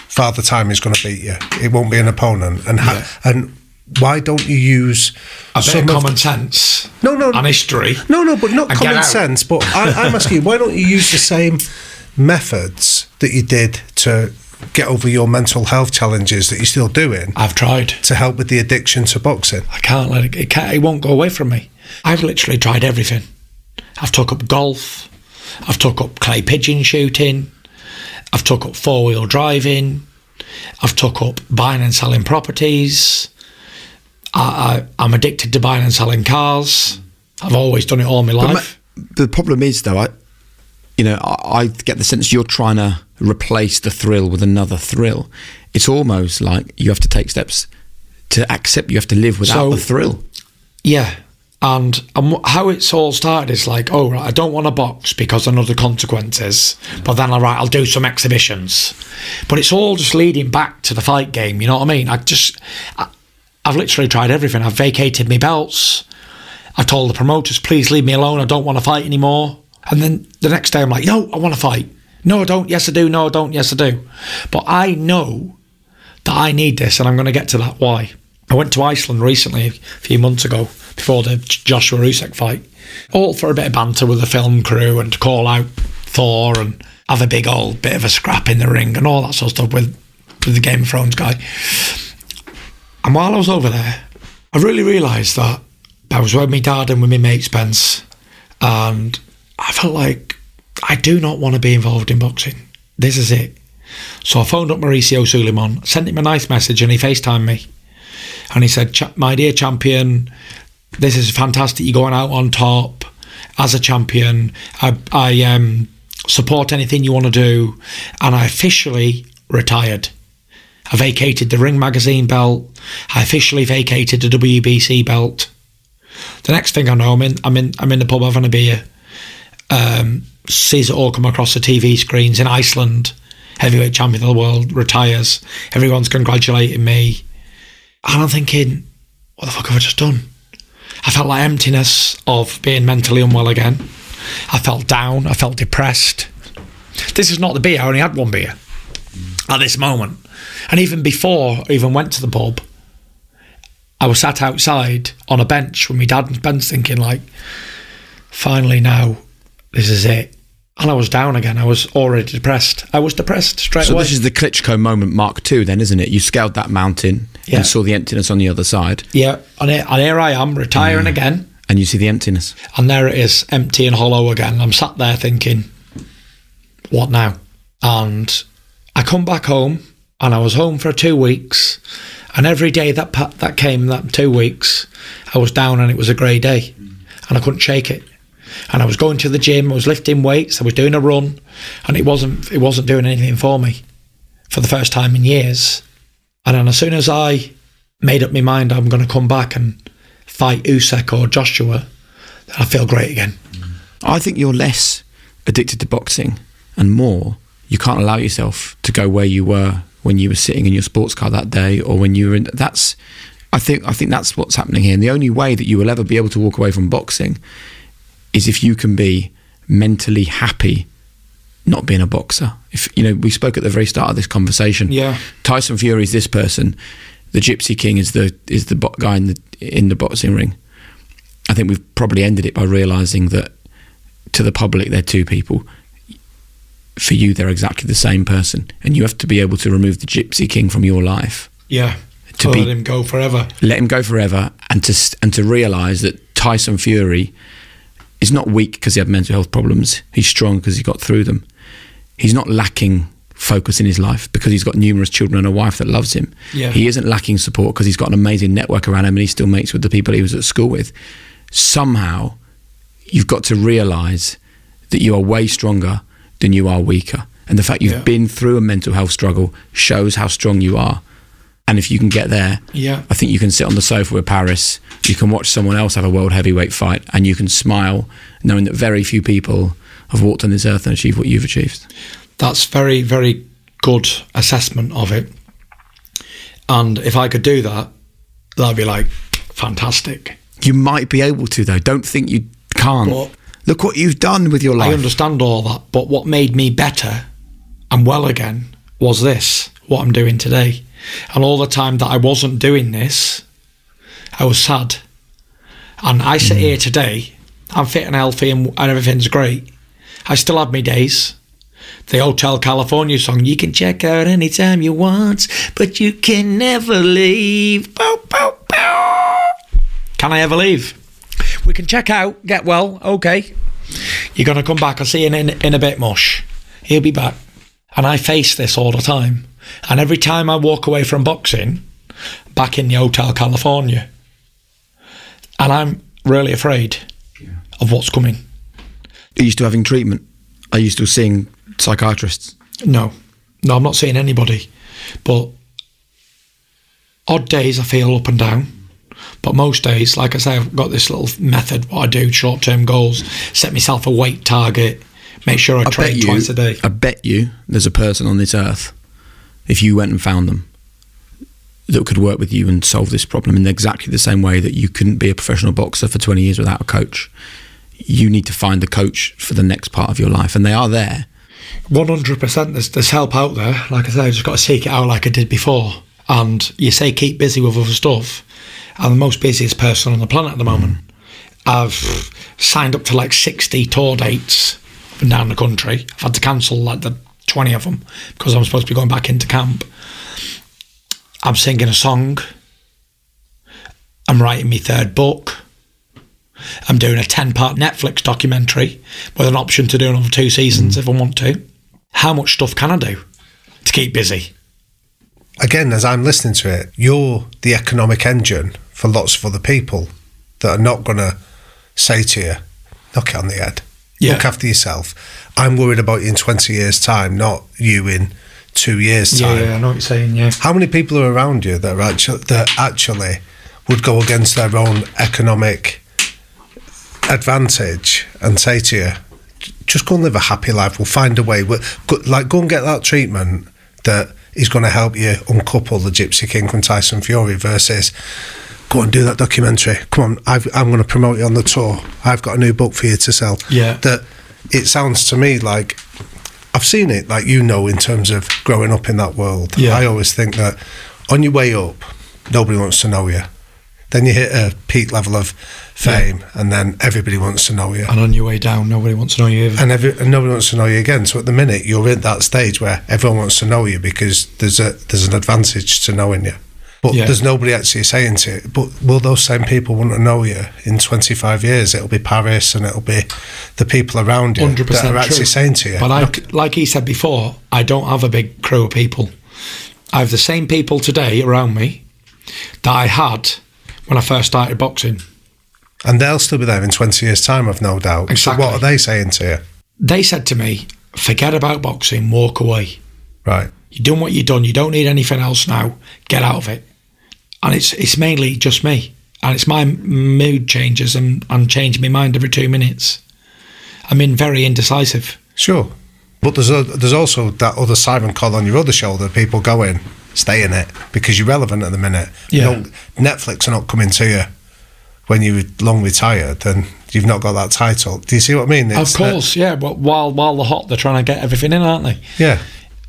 Father Time is going to beat you? It won't be an opponent, and how, and why don't you use A bit some of of- common sense No, no, and history. No, no, but not common sense. But I, I'm asking you, why don't you use the same methods that you did to get over your mental health challenges that you're still doing I've tried. to help with the addiction to boxing? I can't let it. It, can't, it won't go away from me. I've literally tried everything. I've took up golf. I've took up clay pigeon shooting. I've took up four wheel driving. I've took up buying and selling properties. I, I, I'm addicted to buying and selling cars. I've always done it all my life. ma- the problem is, though, I, you know, I, I get the sense you're trying to replace the thrill with another thrill. It's almost like you have to take steps to accept you have to live without So- the thrill. Yeah. And, and how it's all started is like, oh, right, I don't want to box because I know the consequences. But then, all right, I'll do some exhibitions. But it's all just leading back to the fight game. You know what I mean? I just, I, I've literally tried everything. I've vacated my belts. I told the promoters, please leave me alone. I don't want to fight anymore. And then the next day, I'm like, no, I want to fight. No, I don't. Yes, I do. No, I don't. Yes, I do. But I know that I need this, and I'm going to get to that why. I went to Iceland recently, a few months ago, before the Joshua Usyk fight, all for a bit of banter with the film crew and to call out Thor and have a big old bit of a scrap in the ring and all that sort of stuff with, with the Game of Thrones guy. And while I was over there, I really realised that I was with my dad and with my mate Spence, and I felt like I do not want to be involved in boxing. This is it. So I phoned up Mauricio Sulaiman, sent him a nice message, and he FaceTimed me. And he said, "Cha- My dear champion, this is fantastic. You're going out on top as a champion. I, I um, support anything you want to do. And I officially retired. I vacated the Ring Magazine belt. I officially vacated the WBC belt. The next thing I know, I'm in, I'm in, I'm in the pub having a beer. Um, sees it all come across the TV screens in Iceland. Heavyweight champion of the world retires. Everyone's congratulating me. And I'm thinking, what the fuck have I just done? I felt like emptiness of being mentally unwell again. I felt down. I felt depressed. This is not the beer. I only had one beer at this moment. And even before I even went to the pub, I was sat outside on a bench with my dad and Spence thinking like, finally now, this is it. And I was down again. I was already depressed. I was depressed straight So away. So this is the Klitschko moment, Mark two then, isn't it? You scaled that mountain Yeah. and saw the emptiness on the other side, yeah, and here, and here I am retiring mm. again. and you see the emptiness. And there it is, empty and hollow again. I'm sat there thinking, what now? And I come back home, and I was home for two weeks. And every day that that came, that two weeks, I was down, and it was a grey day, and I couldn't shake it. And I was going to the gym, I was lifting weights, I was doing a run, and it wasn't it wasn't doing anything for me for the first time in years. And then as soon as I made up my mind I'm going to come back and fight Usyk or Joshua, then I feel great again. I think you're less addicted to boxing and more you can't allow yourself to go where you were when you were sitting in your sports car that day or when you were in that's I think I think that's what's happening here. And the only way that you will ever be able to walk away from boxing is if you can be mentally happy not being a boxer. If you know we spoke at the very start of this conversation. Yeah. Tyson Fury is this person. The Gypsy King is the is the bo- guy in the in the boxing ring. I think we've probably ended it by realizing that to the public they're two people. For you, they're exactly the same person, and you have to be able to remove the Gypsy King from your life. Yeah. to be let him go forever. let him go forever and to and to realize that Tyson Fury is not weak because he had mental health problems. He's strong because he got through them. He's not lacking focus in his life because he's got numerous children and a wife that loves him. Yeah. He isn't lacking support because he's got an amazing network around him and he still mates with the people he was at school with. Somehow, you've got to realize that you are way stronger than you are weaker. And the fact you've Yeah. been through a mental health struggle shows how strong you are. And if you can get there, Yeah. I think you can sit on the sofa with Paris, you can watch someone else have a world heavyweight fight, and you can smile knowing that very few people have walked on this earth and achieved what you've achieved. That's very, very good assessment of it. And if I could do that, that'd be like fantastic. You might be able to, though. Don't think you can't. But- Look what you've done with your life. I understand all that, but what made me better and well again was this, what I'm doing today. And all the time that I wasn't doing this, I was sad. And I sit hmm. here today, I'm fit and healthy and, and everything's great. I still have my days. The Hotel California song, you can check out anytime you want, but you can never leave. Bow, bow, bow. Can I ever leave? We can check out, get well, okay. You're going to come back. I'll see you in, in a bit, Mush. He'll be back. And I face this all the time. And every time I walk away from boxing, back in the Hotel California, and I'm really afraid of what's coming. Are you still having treatment? Are you still seeing psychiatrists? No, no, I'm not seeing anybody. But odd days I feel up and down. But most days, like I say, I've got this little method what I do, short term goals, set myself a weight target, make sure I, train you, twice a day. I bet you there's a person on this earth, if you went and found them, that could work with you and solve this problem in exactly the same way that you couldn't be a professional boxer for 20 years without a coach. You need to find the coach for the next part of your life, and they are there. One hundred percent. There's there's help out there. Like I said, I just got to seek it out like I did before. And you say keep busy with other stuff. I'm the most busiest person on the planet at the moment. I've signed up to like sixty tour dates down the country. I've had to cancel like the twenty of them because I'm supposed to be going back into camp. I'm singing a song. I'm writing my third book. I'm doing a 10 part Netflix documentary with an option to do another two seasons if I want to. How much stuff can I do to keep busy? again, as I'm listening to it, you're the economic engine for lots of other people that are not going to say to you, knock it on the head. Yeah. Look after yourself. I'm worried about you in 20 years' time, not you in two years' time. yeah, I know what you're saying, yeah. How many people are around you that are actually that actually would go against their own economic advantage and say to you, just go and live a happy life. We'll find a way. We'll, go, like go and get that treatment that is going to help you uncouple the Gypsy King from Tyson Fury versus go and do that documentary. Come on, I've, I'm going to promote you on the tour. I've got a new book for you to sell. Yeah. That it sounds to me like I've seen it, like you know, in terms of growing up in that world. Yeah. I always think that on your way up, nobody wants to know you. Then you hit a peak level of fame, and then everybody wants to know you. And on your way down, nobody wants to know you either. And, every, and nobody wants to know you again. So at the minute, you're in that stage where everyone wants to know you because there's a there's an advantage to knowing you. But Yeah. there's nobody actually saying to you, but will those same people want to know you in 25 years? It'll be Paris and it'll be the people around you Hundred that percent are actually true. saying to you. But "Look, like he said before, I don't have a big crew of people. I have the same people today around me that I had when I first started boxing. and they'll still be there in 20 years' time, I've no doubt. Exactly. So what are they saying to you? They said to me, "Forget about boxing, walk away. Right. You've done what you've done. You don't need anything else now. Get out of it." And it's it's mainly just me, and it's my mood changes and and changing my mind every two minutes. I'm in very indecisive. Sure. But there's a, there's also that other siren call on your other shoulder, people going, stay in it, because you're relevant at the minute. Yeah. Netflix are not coming to you when you're long retired and you've not got that title. Do you see what I mean? Of It's that- course, yeah. But while while they're hot, they're trying to get everything in, aren't they? yeah.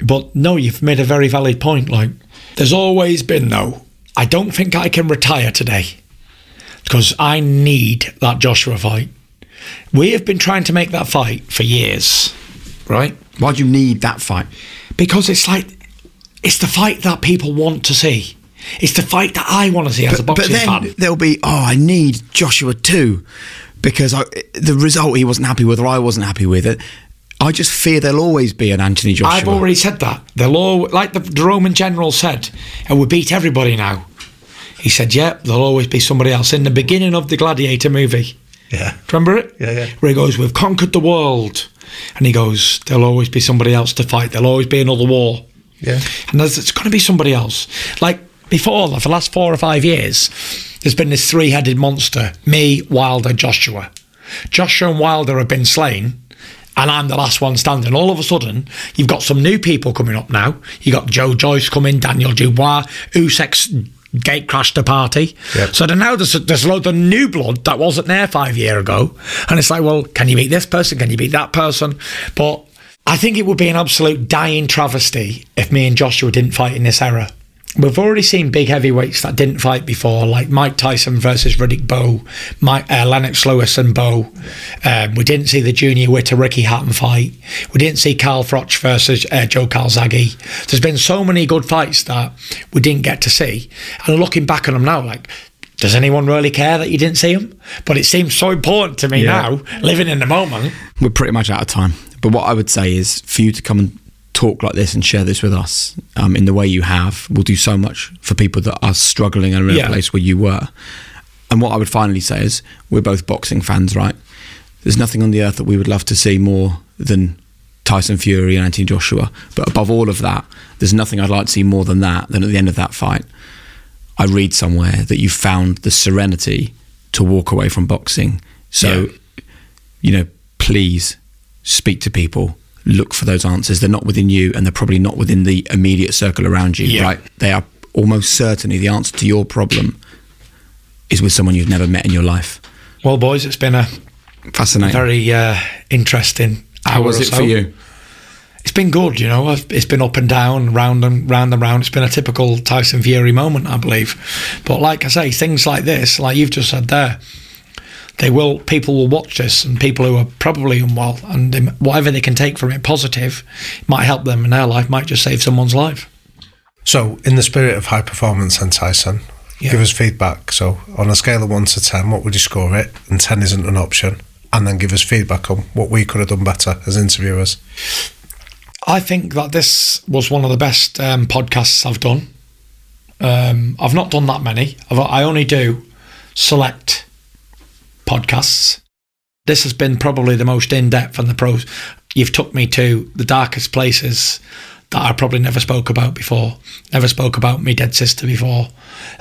But no, you've made a very valid point. Like, there's always been though. I don't think I can retire today because I need that Joshua fight. We have been trying to make that fight for years, right? Why do you need that fight? Because it's like it's the fight that people want to see. It's the fight that I want to see as a boxing but then fan. there'll be, oh, I need Joshua too, because I, the result he wasn't happy with or I wasn't happy with it. I just fear there'll always be an Anthony Joshua. I've already said that. They'll all, like the, the Roman general said, and we beat everybody now. He said, "Yep, there'll always be somebody else." In the beginning of the Gladiator movie, Yeah. remember it? Yeah, yeah. Where he goes, "We've conquered the world," and he goes, "There'll always be somebody else to fight. There'll always be another war." Yeah. and there's, it's going to be somebody else. Like before, for the last four or five years, there's been this three-headed monster: me, Wilder, Joshua. Joshua and Wilder have been slain, and I'm the last one standing. All of a sudden, you've got some new people coming up now. You've got Joe Joyce coming, Daniel Dubois, Usyk's gate crashed the party. Yep. So now there's there's a load of new blood that wasn't there five year ago, and it's like, well, can you beat this person? Can you beat that person? But I think it would be an absolute dying travesty if me and Joshua didn't fight in this era. We've already seen big heavyweights that didn't fight before, like Mike Tyson versus Riddick Bowe, Mike, uh, Lennox Lewis and Bowe. Um, we didn't see the Junior Witter Ricky Hatton fight. We didn't see Carl Froch versus uh, Joe Calzaghe. There's been so many good fights that we didn't get to see. And looking back on them now, like, does anyone really care that you didn't see them? But it seems so important to me Yeah. now, living in the moment. We're pretty much out of time. But what I would say is for you to come and talk like this and share this with us um, in the way you have will do so much for people that are struggling and are in Yeah. a place where you were. And what I would finally say is we're both boxing fans, right? There's nothing on the earth that we would love to see more than Tyson Fury and Anthony Joshua. But above all of that, there's nothing I'd like to see more than that, than at the end of that fight. I read somewhere that you found the serenity to walk away from boxing. So, you know, please speak to people, look for those answers. They're not within you and they're probably not within the immediate circle around you, Yeah. right? They are almost certainly the answer to your problem is with someone you've never met in your life. Well, boys, it's been a Fascinating. very uh, interesting. How was it so. for you? It's been good, you know. It's been up and down, round and round and round. It's been a typical Tyson Fury moment, I believe. But like I say, things like this, like you've just said there, they will. People will watch this, and people who are probably unwell, and they, whatever they can take from it positive, might help them in their life. Might just save someone's life. So, in the spirit of high performance, and Tyson, Yeah. give us feedback. So, on a scale of one to ten, what would you score it? And ten isn't an option. And then give us feedback on what we could have done better as interviewers. I think that this was one of the best um, podcasts I've done. Um, I've not done that many. I've, I only do select podcasts. This has been probably the most in depth and the pros. You've took me to the darkest places that I probably never spoke about before. Never spoke about me dead sister before.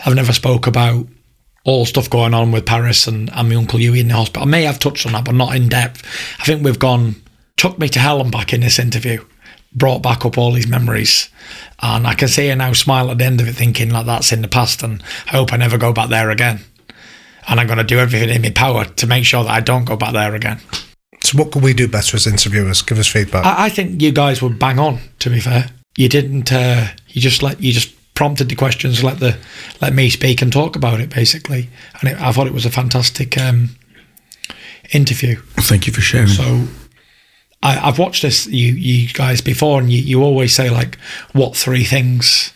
I've never spoke about all stuff going on with Paris and, and my uncle Hughie in the hospital. I may have touched on that, but not in depth. I think we've gone took me to hell and back in this interview, brought back up all these memories, and I can see her now smile at the end of it, thinking like that's in the past, and I hope I never go back there again. And I'm going to do everything in my power to make sure that I don't go back there again. So, what could we do better as interviewers? Give us feedback. I, I think you guys were bang on. To be fair, you didn't. Uh, you just let you just prompted the questions, let the let me speak and talk about it basically. And it, I thought it was a fantastic um, interview. Thank you for sharing. So I, I've watched this you you guys before, and you, you always say like, "What three things?"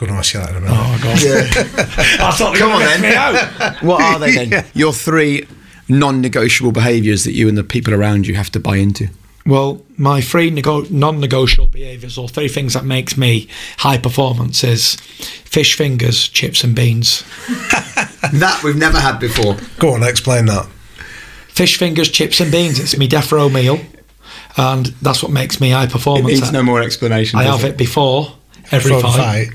We're going to ask you that in a minute. Oh my god! I thought Come on then. then. Me out. what are they then? Your three non-negotiable behaviours that you and the people around you have to buy into. Well, my three nego- non-negotiable behaviours, or three things that makes me high performance, is fish fingers, chips and beans. That we've never had before. Go on, explain that. Fish fingers, chips and beans. It's my death row meal, and that's what makes me high performance. It performance. needs no more explanation. I have it before every Before the fight,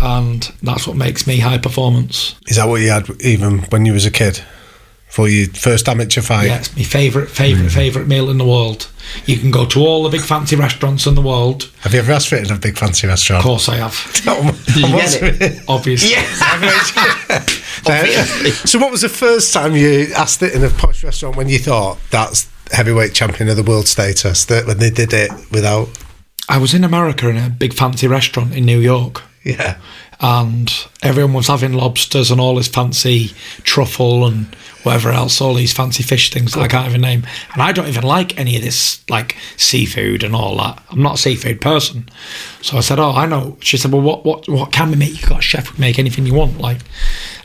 and that's what makes me high performance. Is that what you had even when you was a kid? For your first amateur fight? Yeah, it's my favourite, favourite, hmm. favourite meal in the world. You can go to all the big fancy restaurants in the world. Have you ever asked for it in a big fancy restaurant? Of course, I have. you get it? Obviously. so, what was the first time you asked it in a posh restaurant when you thought that's heavyweight champion of the world status? That when they did it without. I was in America in a big fancy restaurant in New York, Yeah. and everyone was having lobsters and all this fancy truffle and whatever else, all these fancy fish things that I can't even name. And I don't even like any of this, like seafood and all that. I'm not a seafood person. So I said, "Oh, I know." She said, "Well, what what what can we make? You got a chef who can make anything you want." Like,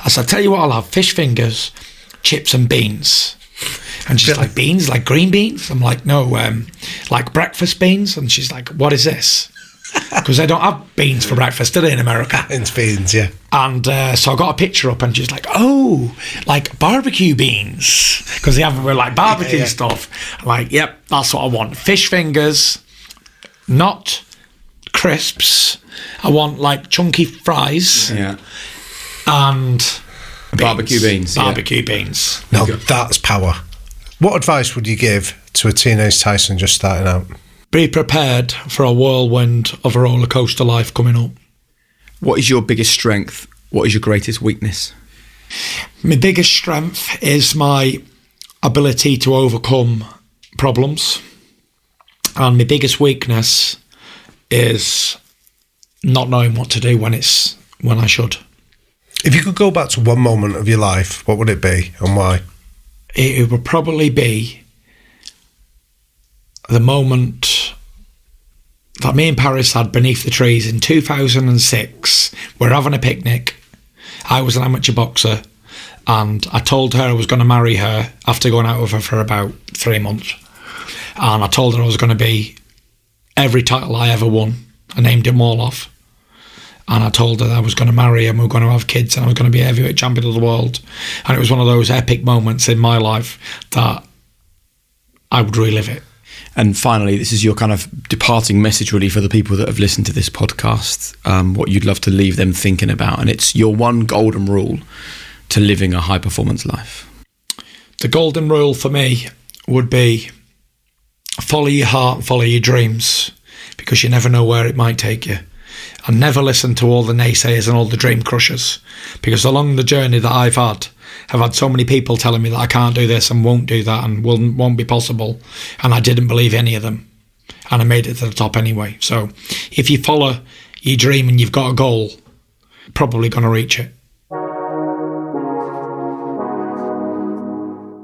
I said, "Tell you what, I'll have fish fingers, chips and beans." And she's like, "Beans, like green beans?" I'm like, "No, um, like breakfast beans." And she's like, "What is this?" Because they don't have beans for breakfast, do they, in America? In beans, yeah. And uh, so I got a picture up, and she's like, "Oh, like barbecue beans," because they have with like barbecue Yeah, yeah. stuff. I'm like, "Yep, that's what I want. Fish fingers, not crisps. I want like chunky fries Yeah. and Barbecue beans, yeah. Barbecue beans. No, that's power. What advice would you give to a teenage Tyson just starting out? Be prepared for a whirlwind of a roller coaster life coming up. What is your biggest strength? What is your greatest weakness? My biggest strength is my ability to overcome problems. And my biggest weakness is not knowing what to do when it's when I should. If you could go back to one moment of your life, what would it be and why? It, it would probably be the moment that me and Paris had beneath the trees in 2006. We're having a picnic. I was an amateur boxer, and I told her I was going to marry her after going out with her for about three months. And I told her I was going to be every title I ever won. I named them all off. And I told her I was going to marry her and we were going to have kids and I was going to be a heavyweight champion of the world. And it was one of those epic moments in my life that I would relive it. And finally, this is your kind of departing message, really, for the people that have listened to this podcast. Um, what you'd love to leave them thinking about, and it's your one golden rule to living a high performance life. The golden rule for me would be follow your heart, follow your dreams, because you never know where it might take you. And never listen to all the naysayers and all the dream crushers, because along the journey that I've had, I've had so many people telling me that I can't do this and won't do that and will, won't be possible, and I didn't believe any of them, and I made it to the top anyway. So, if you follow your dream and you've got a goal, you're probably going to reach it.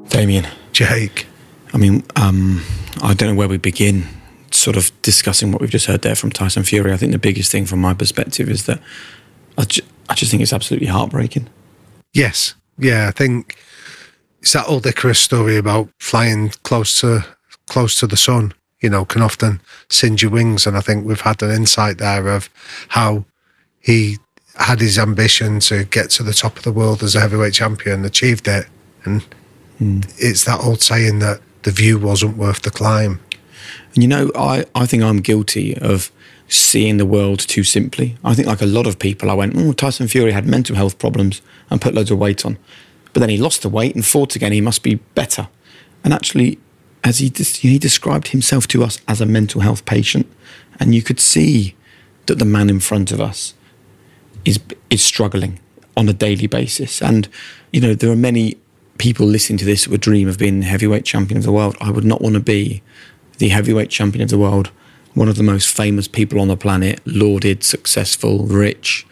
Damian, Jake. I mean, um, I don't know where we begin sort of discussing what we've just heard there from Tyson Fury. I think the biggest thing from my perspective is that I, ju- I just think it's absolutely heartbreaking. Yes. Yeah, I think it's that old Icarus story about flying close to close to the sun, you know, can often singe your wings. And I think we've had an insight there of how he had his ambition to get to the top of the world as a heavyweight champion, achieved it. And hmm. it's that old saying that the view wasn't worth the climb. And you know, I, I think I'm guilty of seeing the world too simply. I think, like a lot of people, I went, oh, Tyson Fury had mental health problems and put loads of weight on. But then he lost the weight and fought again. He must be better. And actually, as he, he described himself to us as a mental health patient, and you could see that the man in front of us is is struggling on a daily basis. And you know, there are many people listening to this would dream of being the heavyweight champion of the world. I would not want to be the heavyweight champion of the world, one of the most famous people on the planet, lauded, successful, rich,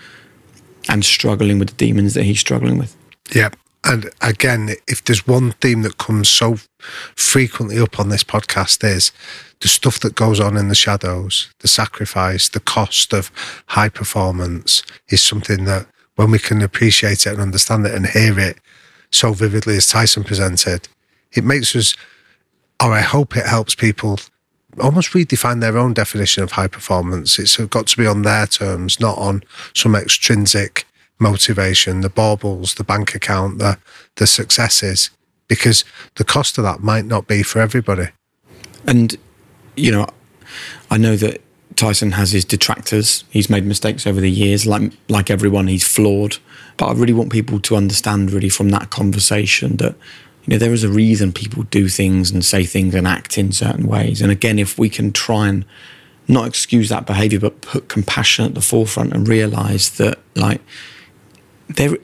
and struggling with the demons that he's struggling with. Yeah. And again, if there's one theme that comes so frequently up on this podcast is the stuff that goes on in the shadows, the sacrifice, the cost of high performance is something that when we can appreciate it and understand it and hear it so vividly as Tyson presented, it makes us, or I hope it helps people almost redefine their own definition of high performance. It's got to be on their terms, not on some extrinsic motivation, the baubles, the bank account, the the successes, because the cost of that might not be for everybody. And, you know, I know that Tyson has his detractors. He's made mistakes over the years. Like, like everyone, he's flawed. But I really want people to understand, really, from that conversation that, you know, there is a reason people do things and say things and act in certain ways. And again, if we can try and not excuse that behavior, but put compassion at the forefront and realize that, like, there,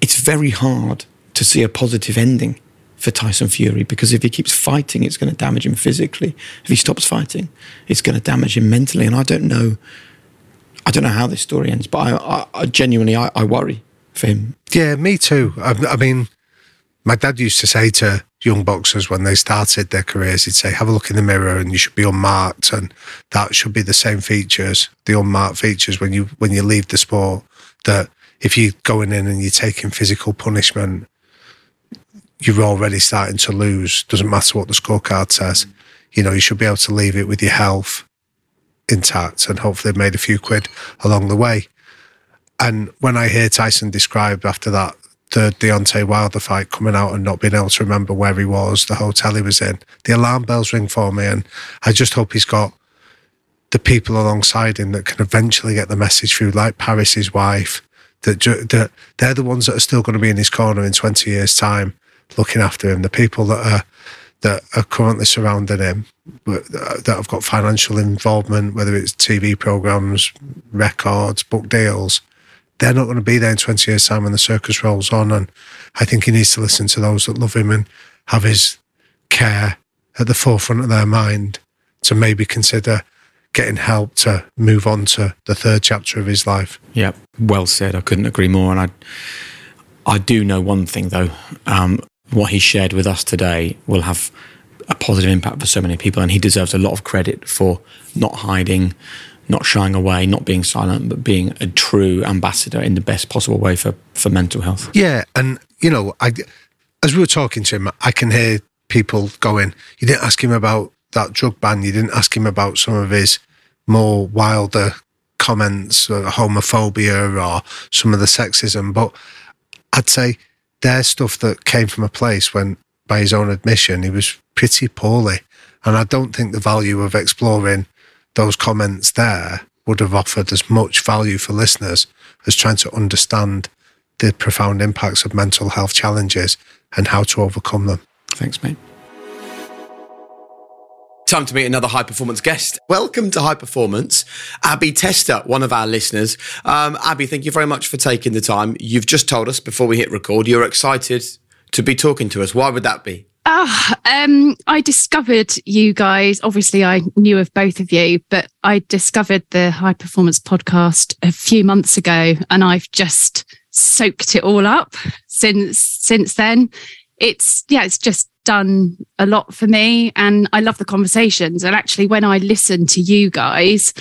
it's very hard to see a positive ending for Tyson Fury because if he keeps fighting, it's going to damage him physically. If he stops fighting, it's going to damage him mentally. And I don't know, I don't know how this story ends, but I, I, I genuinely I, I worry for him. Yeah, me too. I, I mean, my dad used to say to young boxers when they started their careers, he'd say, "Have a look in the mirror, and you should be unmarked, and that should be the same features, the unmarked features when you when you leave the sport. That if you're going in and you're taking physical punishment, you're already starting to lose. Doesn't matter what the scorecard says. You know, you should be able to leave it with your health intact and hopefully made a few quid along the way. And when I hear Tyson described after that the Deontay Wilder fight coming out and not being able to remember where he was, the hotel he was in, the alarm bells ring for me. And I just hope he's got the people alongside him that can eventually get the message through, like Paris, his wife, that, that they're the ones that are still going to be in his corner in 20 years' time, looking after him. The people that are that are currently surrounding him uh, that have got financial involvement, whether it's TV programs, records, book deals, they're not going to be there in 20 years' time when the circus rolls on. And I think he needs to listen to those that love him and have his care at the forefront of their mind to maybe consider getting help to move on to the third chapter of his life. Yeah, well said. I couldn't agree more. And I, I do know one thing though. Um, what he shared with us today will have a positive impact for so many people, and he deserves a lot of credit for not hiding, not shying away, not being silent, but being a true ambassador in the best possible way for, for mental health. Yeah. And, you know, I, as we were talking to him, I can hear people going, You didn't ask him about that drug ban, you didn't ask him about some of his more wilder comments, uh, homophobia, or some of the sexism. But I'd say there's stuff that came from a place when, by his own admission, he was pretty poorly. And I don't think the value of exploring those comments there would have offered as much value for listeners as trying to understand the profound impacts of mental health challenges and how to overcome them. Thanks, mate. Time to meet another high performance guest. Welcome to High Performance, Abby Tester, one of our listeners. Um, Abby, thank you very much for taking the time. You've just told us before we hit record you're excited to be talking to us. Why would that be? Ah, um, I discovered you guys. Obviously, I knew of both of you, but I discovered the High Performance podcast a few months ago, and I've just soaked it all up since since then. It's yeah, it's just done a lot for me and I love the conversations. And actually, when I listen to you guys,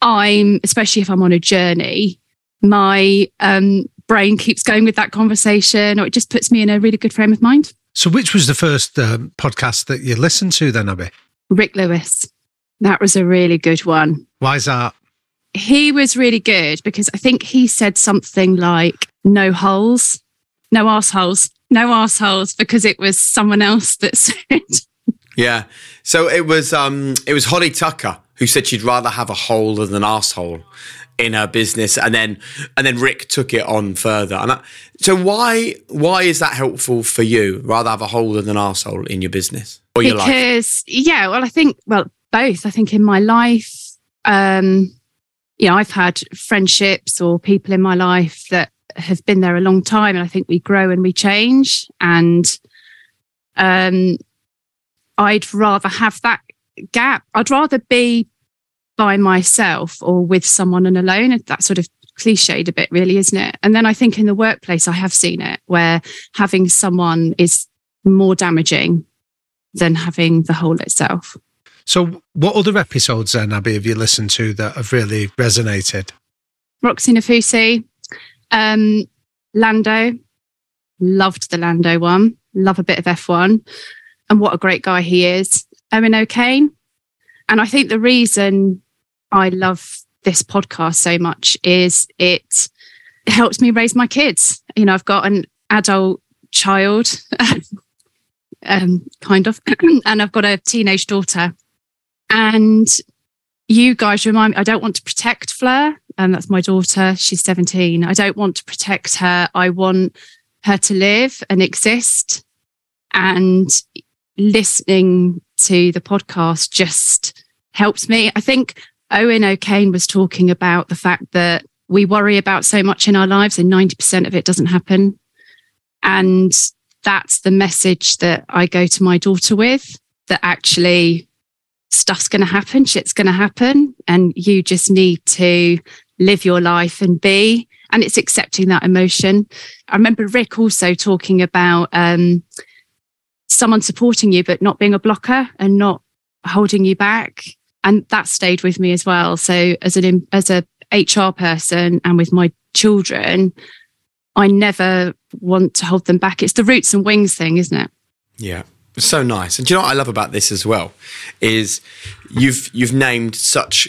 I'm, especially if I'm on a journey, my um, brain keeps going with that conversation or it just puts me in a really good frame of mind. So, which was the first um, podcast that you listened to then, Abby? Rick Lewis. That was a really good one. Why is that? He was really good because I think he said something like, no holes, no assholes no assholes because it was someone else that said. Yeah. So it was um it was Holly Tucker who said she'd rather have a hole than an asshole in her business and then and then Rick took it on further. And I, so why why is that helpful for you? Rather have a hole than an asshole in your business or your because, yeah, well I think well both. I think in my life um you know, I've had friendships or people in my life that have been there a long time and I think we grow and we change and um I'd rather have that gap I'd rather be by myself or with someone and alone that sort of cliched a bit really isn't it and then I think in the workplace I have seen it where having someone is more damaging than having the whole itself so what other episodes then Abby have you listened to that have really resonated Roxy Nafousi um, Lando, loved the Lando one. Love a bit of F1. And what a great guy he is. Owen O'Kane. And I think the reason I love this podcast so much is it helps me raise my kids. You know, I've got an adult child, um, kind of, and I've got a teenage daughter. And you guys remind me, I don't want to protect Fleur and that's my daughter. She's 17. I don't want to protect her. I want her to live and exist. And listening to the podcast just helps me. I think Owen O'Kane was talking about the fact that we worry about so much in our lives and 90% of it doesn't happen. And that's the message that I go to my daughter with that actually stuff's going to happen, shit's going to happen. And you just need to live your life and be. And it's accepting that emotion. I remember Rick also talking about um, someone supporting you, but not being a blocker and not holding you back. And that stayed with me as well. So as an as a HR person and with my children, I never want to hold them back. It's the roots and wings thing, isn't it? Yeah. So nice. And do you know what I love about this as well? Is you've you've named such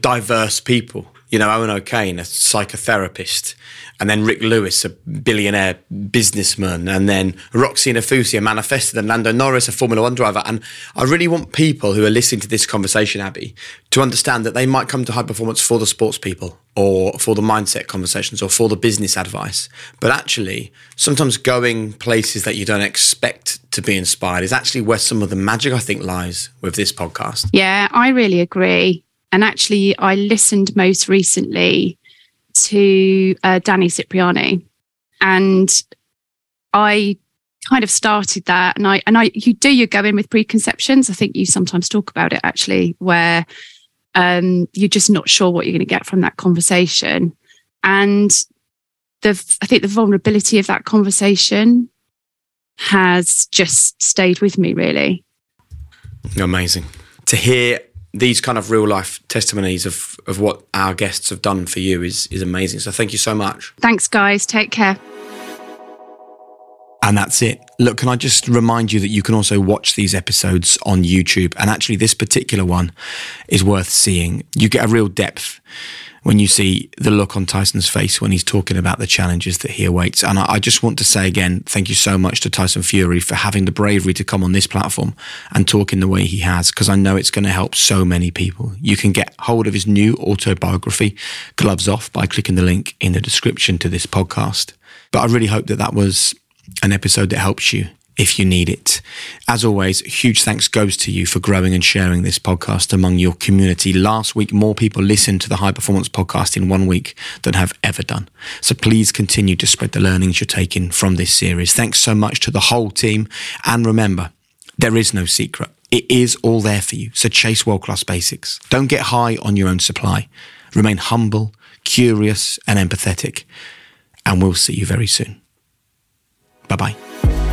diverse people you know, Owen O'Kane, a psychotherapist, and then Rick Lewis, a billionaire businessman, and then Roxy Nafousi, a manifested, and Lando Norris, a Formula One driver. And I really want people who are listening to this conversation, Abby, to understand that they might come to high performance for the sports people or for the mindset conversations or for the business advice. But actually, sometimes going places that you don't expect to be inspired is actually where some of the magic, I think, lies with this podcast. Yeah, I really agree. And actually, I listened most recently to uh, Danny Cipriani, and I kind of started that. And I and I you do you go in with preconceptions. I think you sometimes talk about it actually, where um, you're just not sure what you're going to get from that conversation, and the I think the vulnerability of that conversation has just stayed with me really. Amazing to hear these kind of real life testimonies of, of what our guests have done for you is, is amazing. So thank you so much. Thanks, guys. Take care. And that's it. Look, can I just remind you that you can also watch these episodes on YouTube? And actually, this particular one is worth seeing. You get a real depth when you see the look on Tyson's face when he's talking about the challenges that he awaits. And I, I, just want to say again, thank you so much to Tyson Fury for having the bravery to come on this platform and talk in the way he has, because I know it's going to help so many people. You can get hold of his new autobiography, Gloves Off, by clicking the link in the description to this podcast. But I really hope that that was an episode that helps you if you need it. As always, huge thanks goes to you for growing and sharing this podcast among your community. Last week, more people listened to the High Performance Podcast in one week than have ever done. So please continue to spread the learnings you're taking from this series. Thanks so much to the whole team. And remember, there is no secret. It is all there for you. So chase world class basics. Don't get high on your own supply. Remain humble, curious, and empathetic. And we'll see you very soon. Bye bye.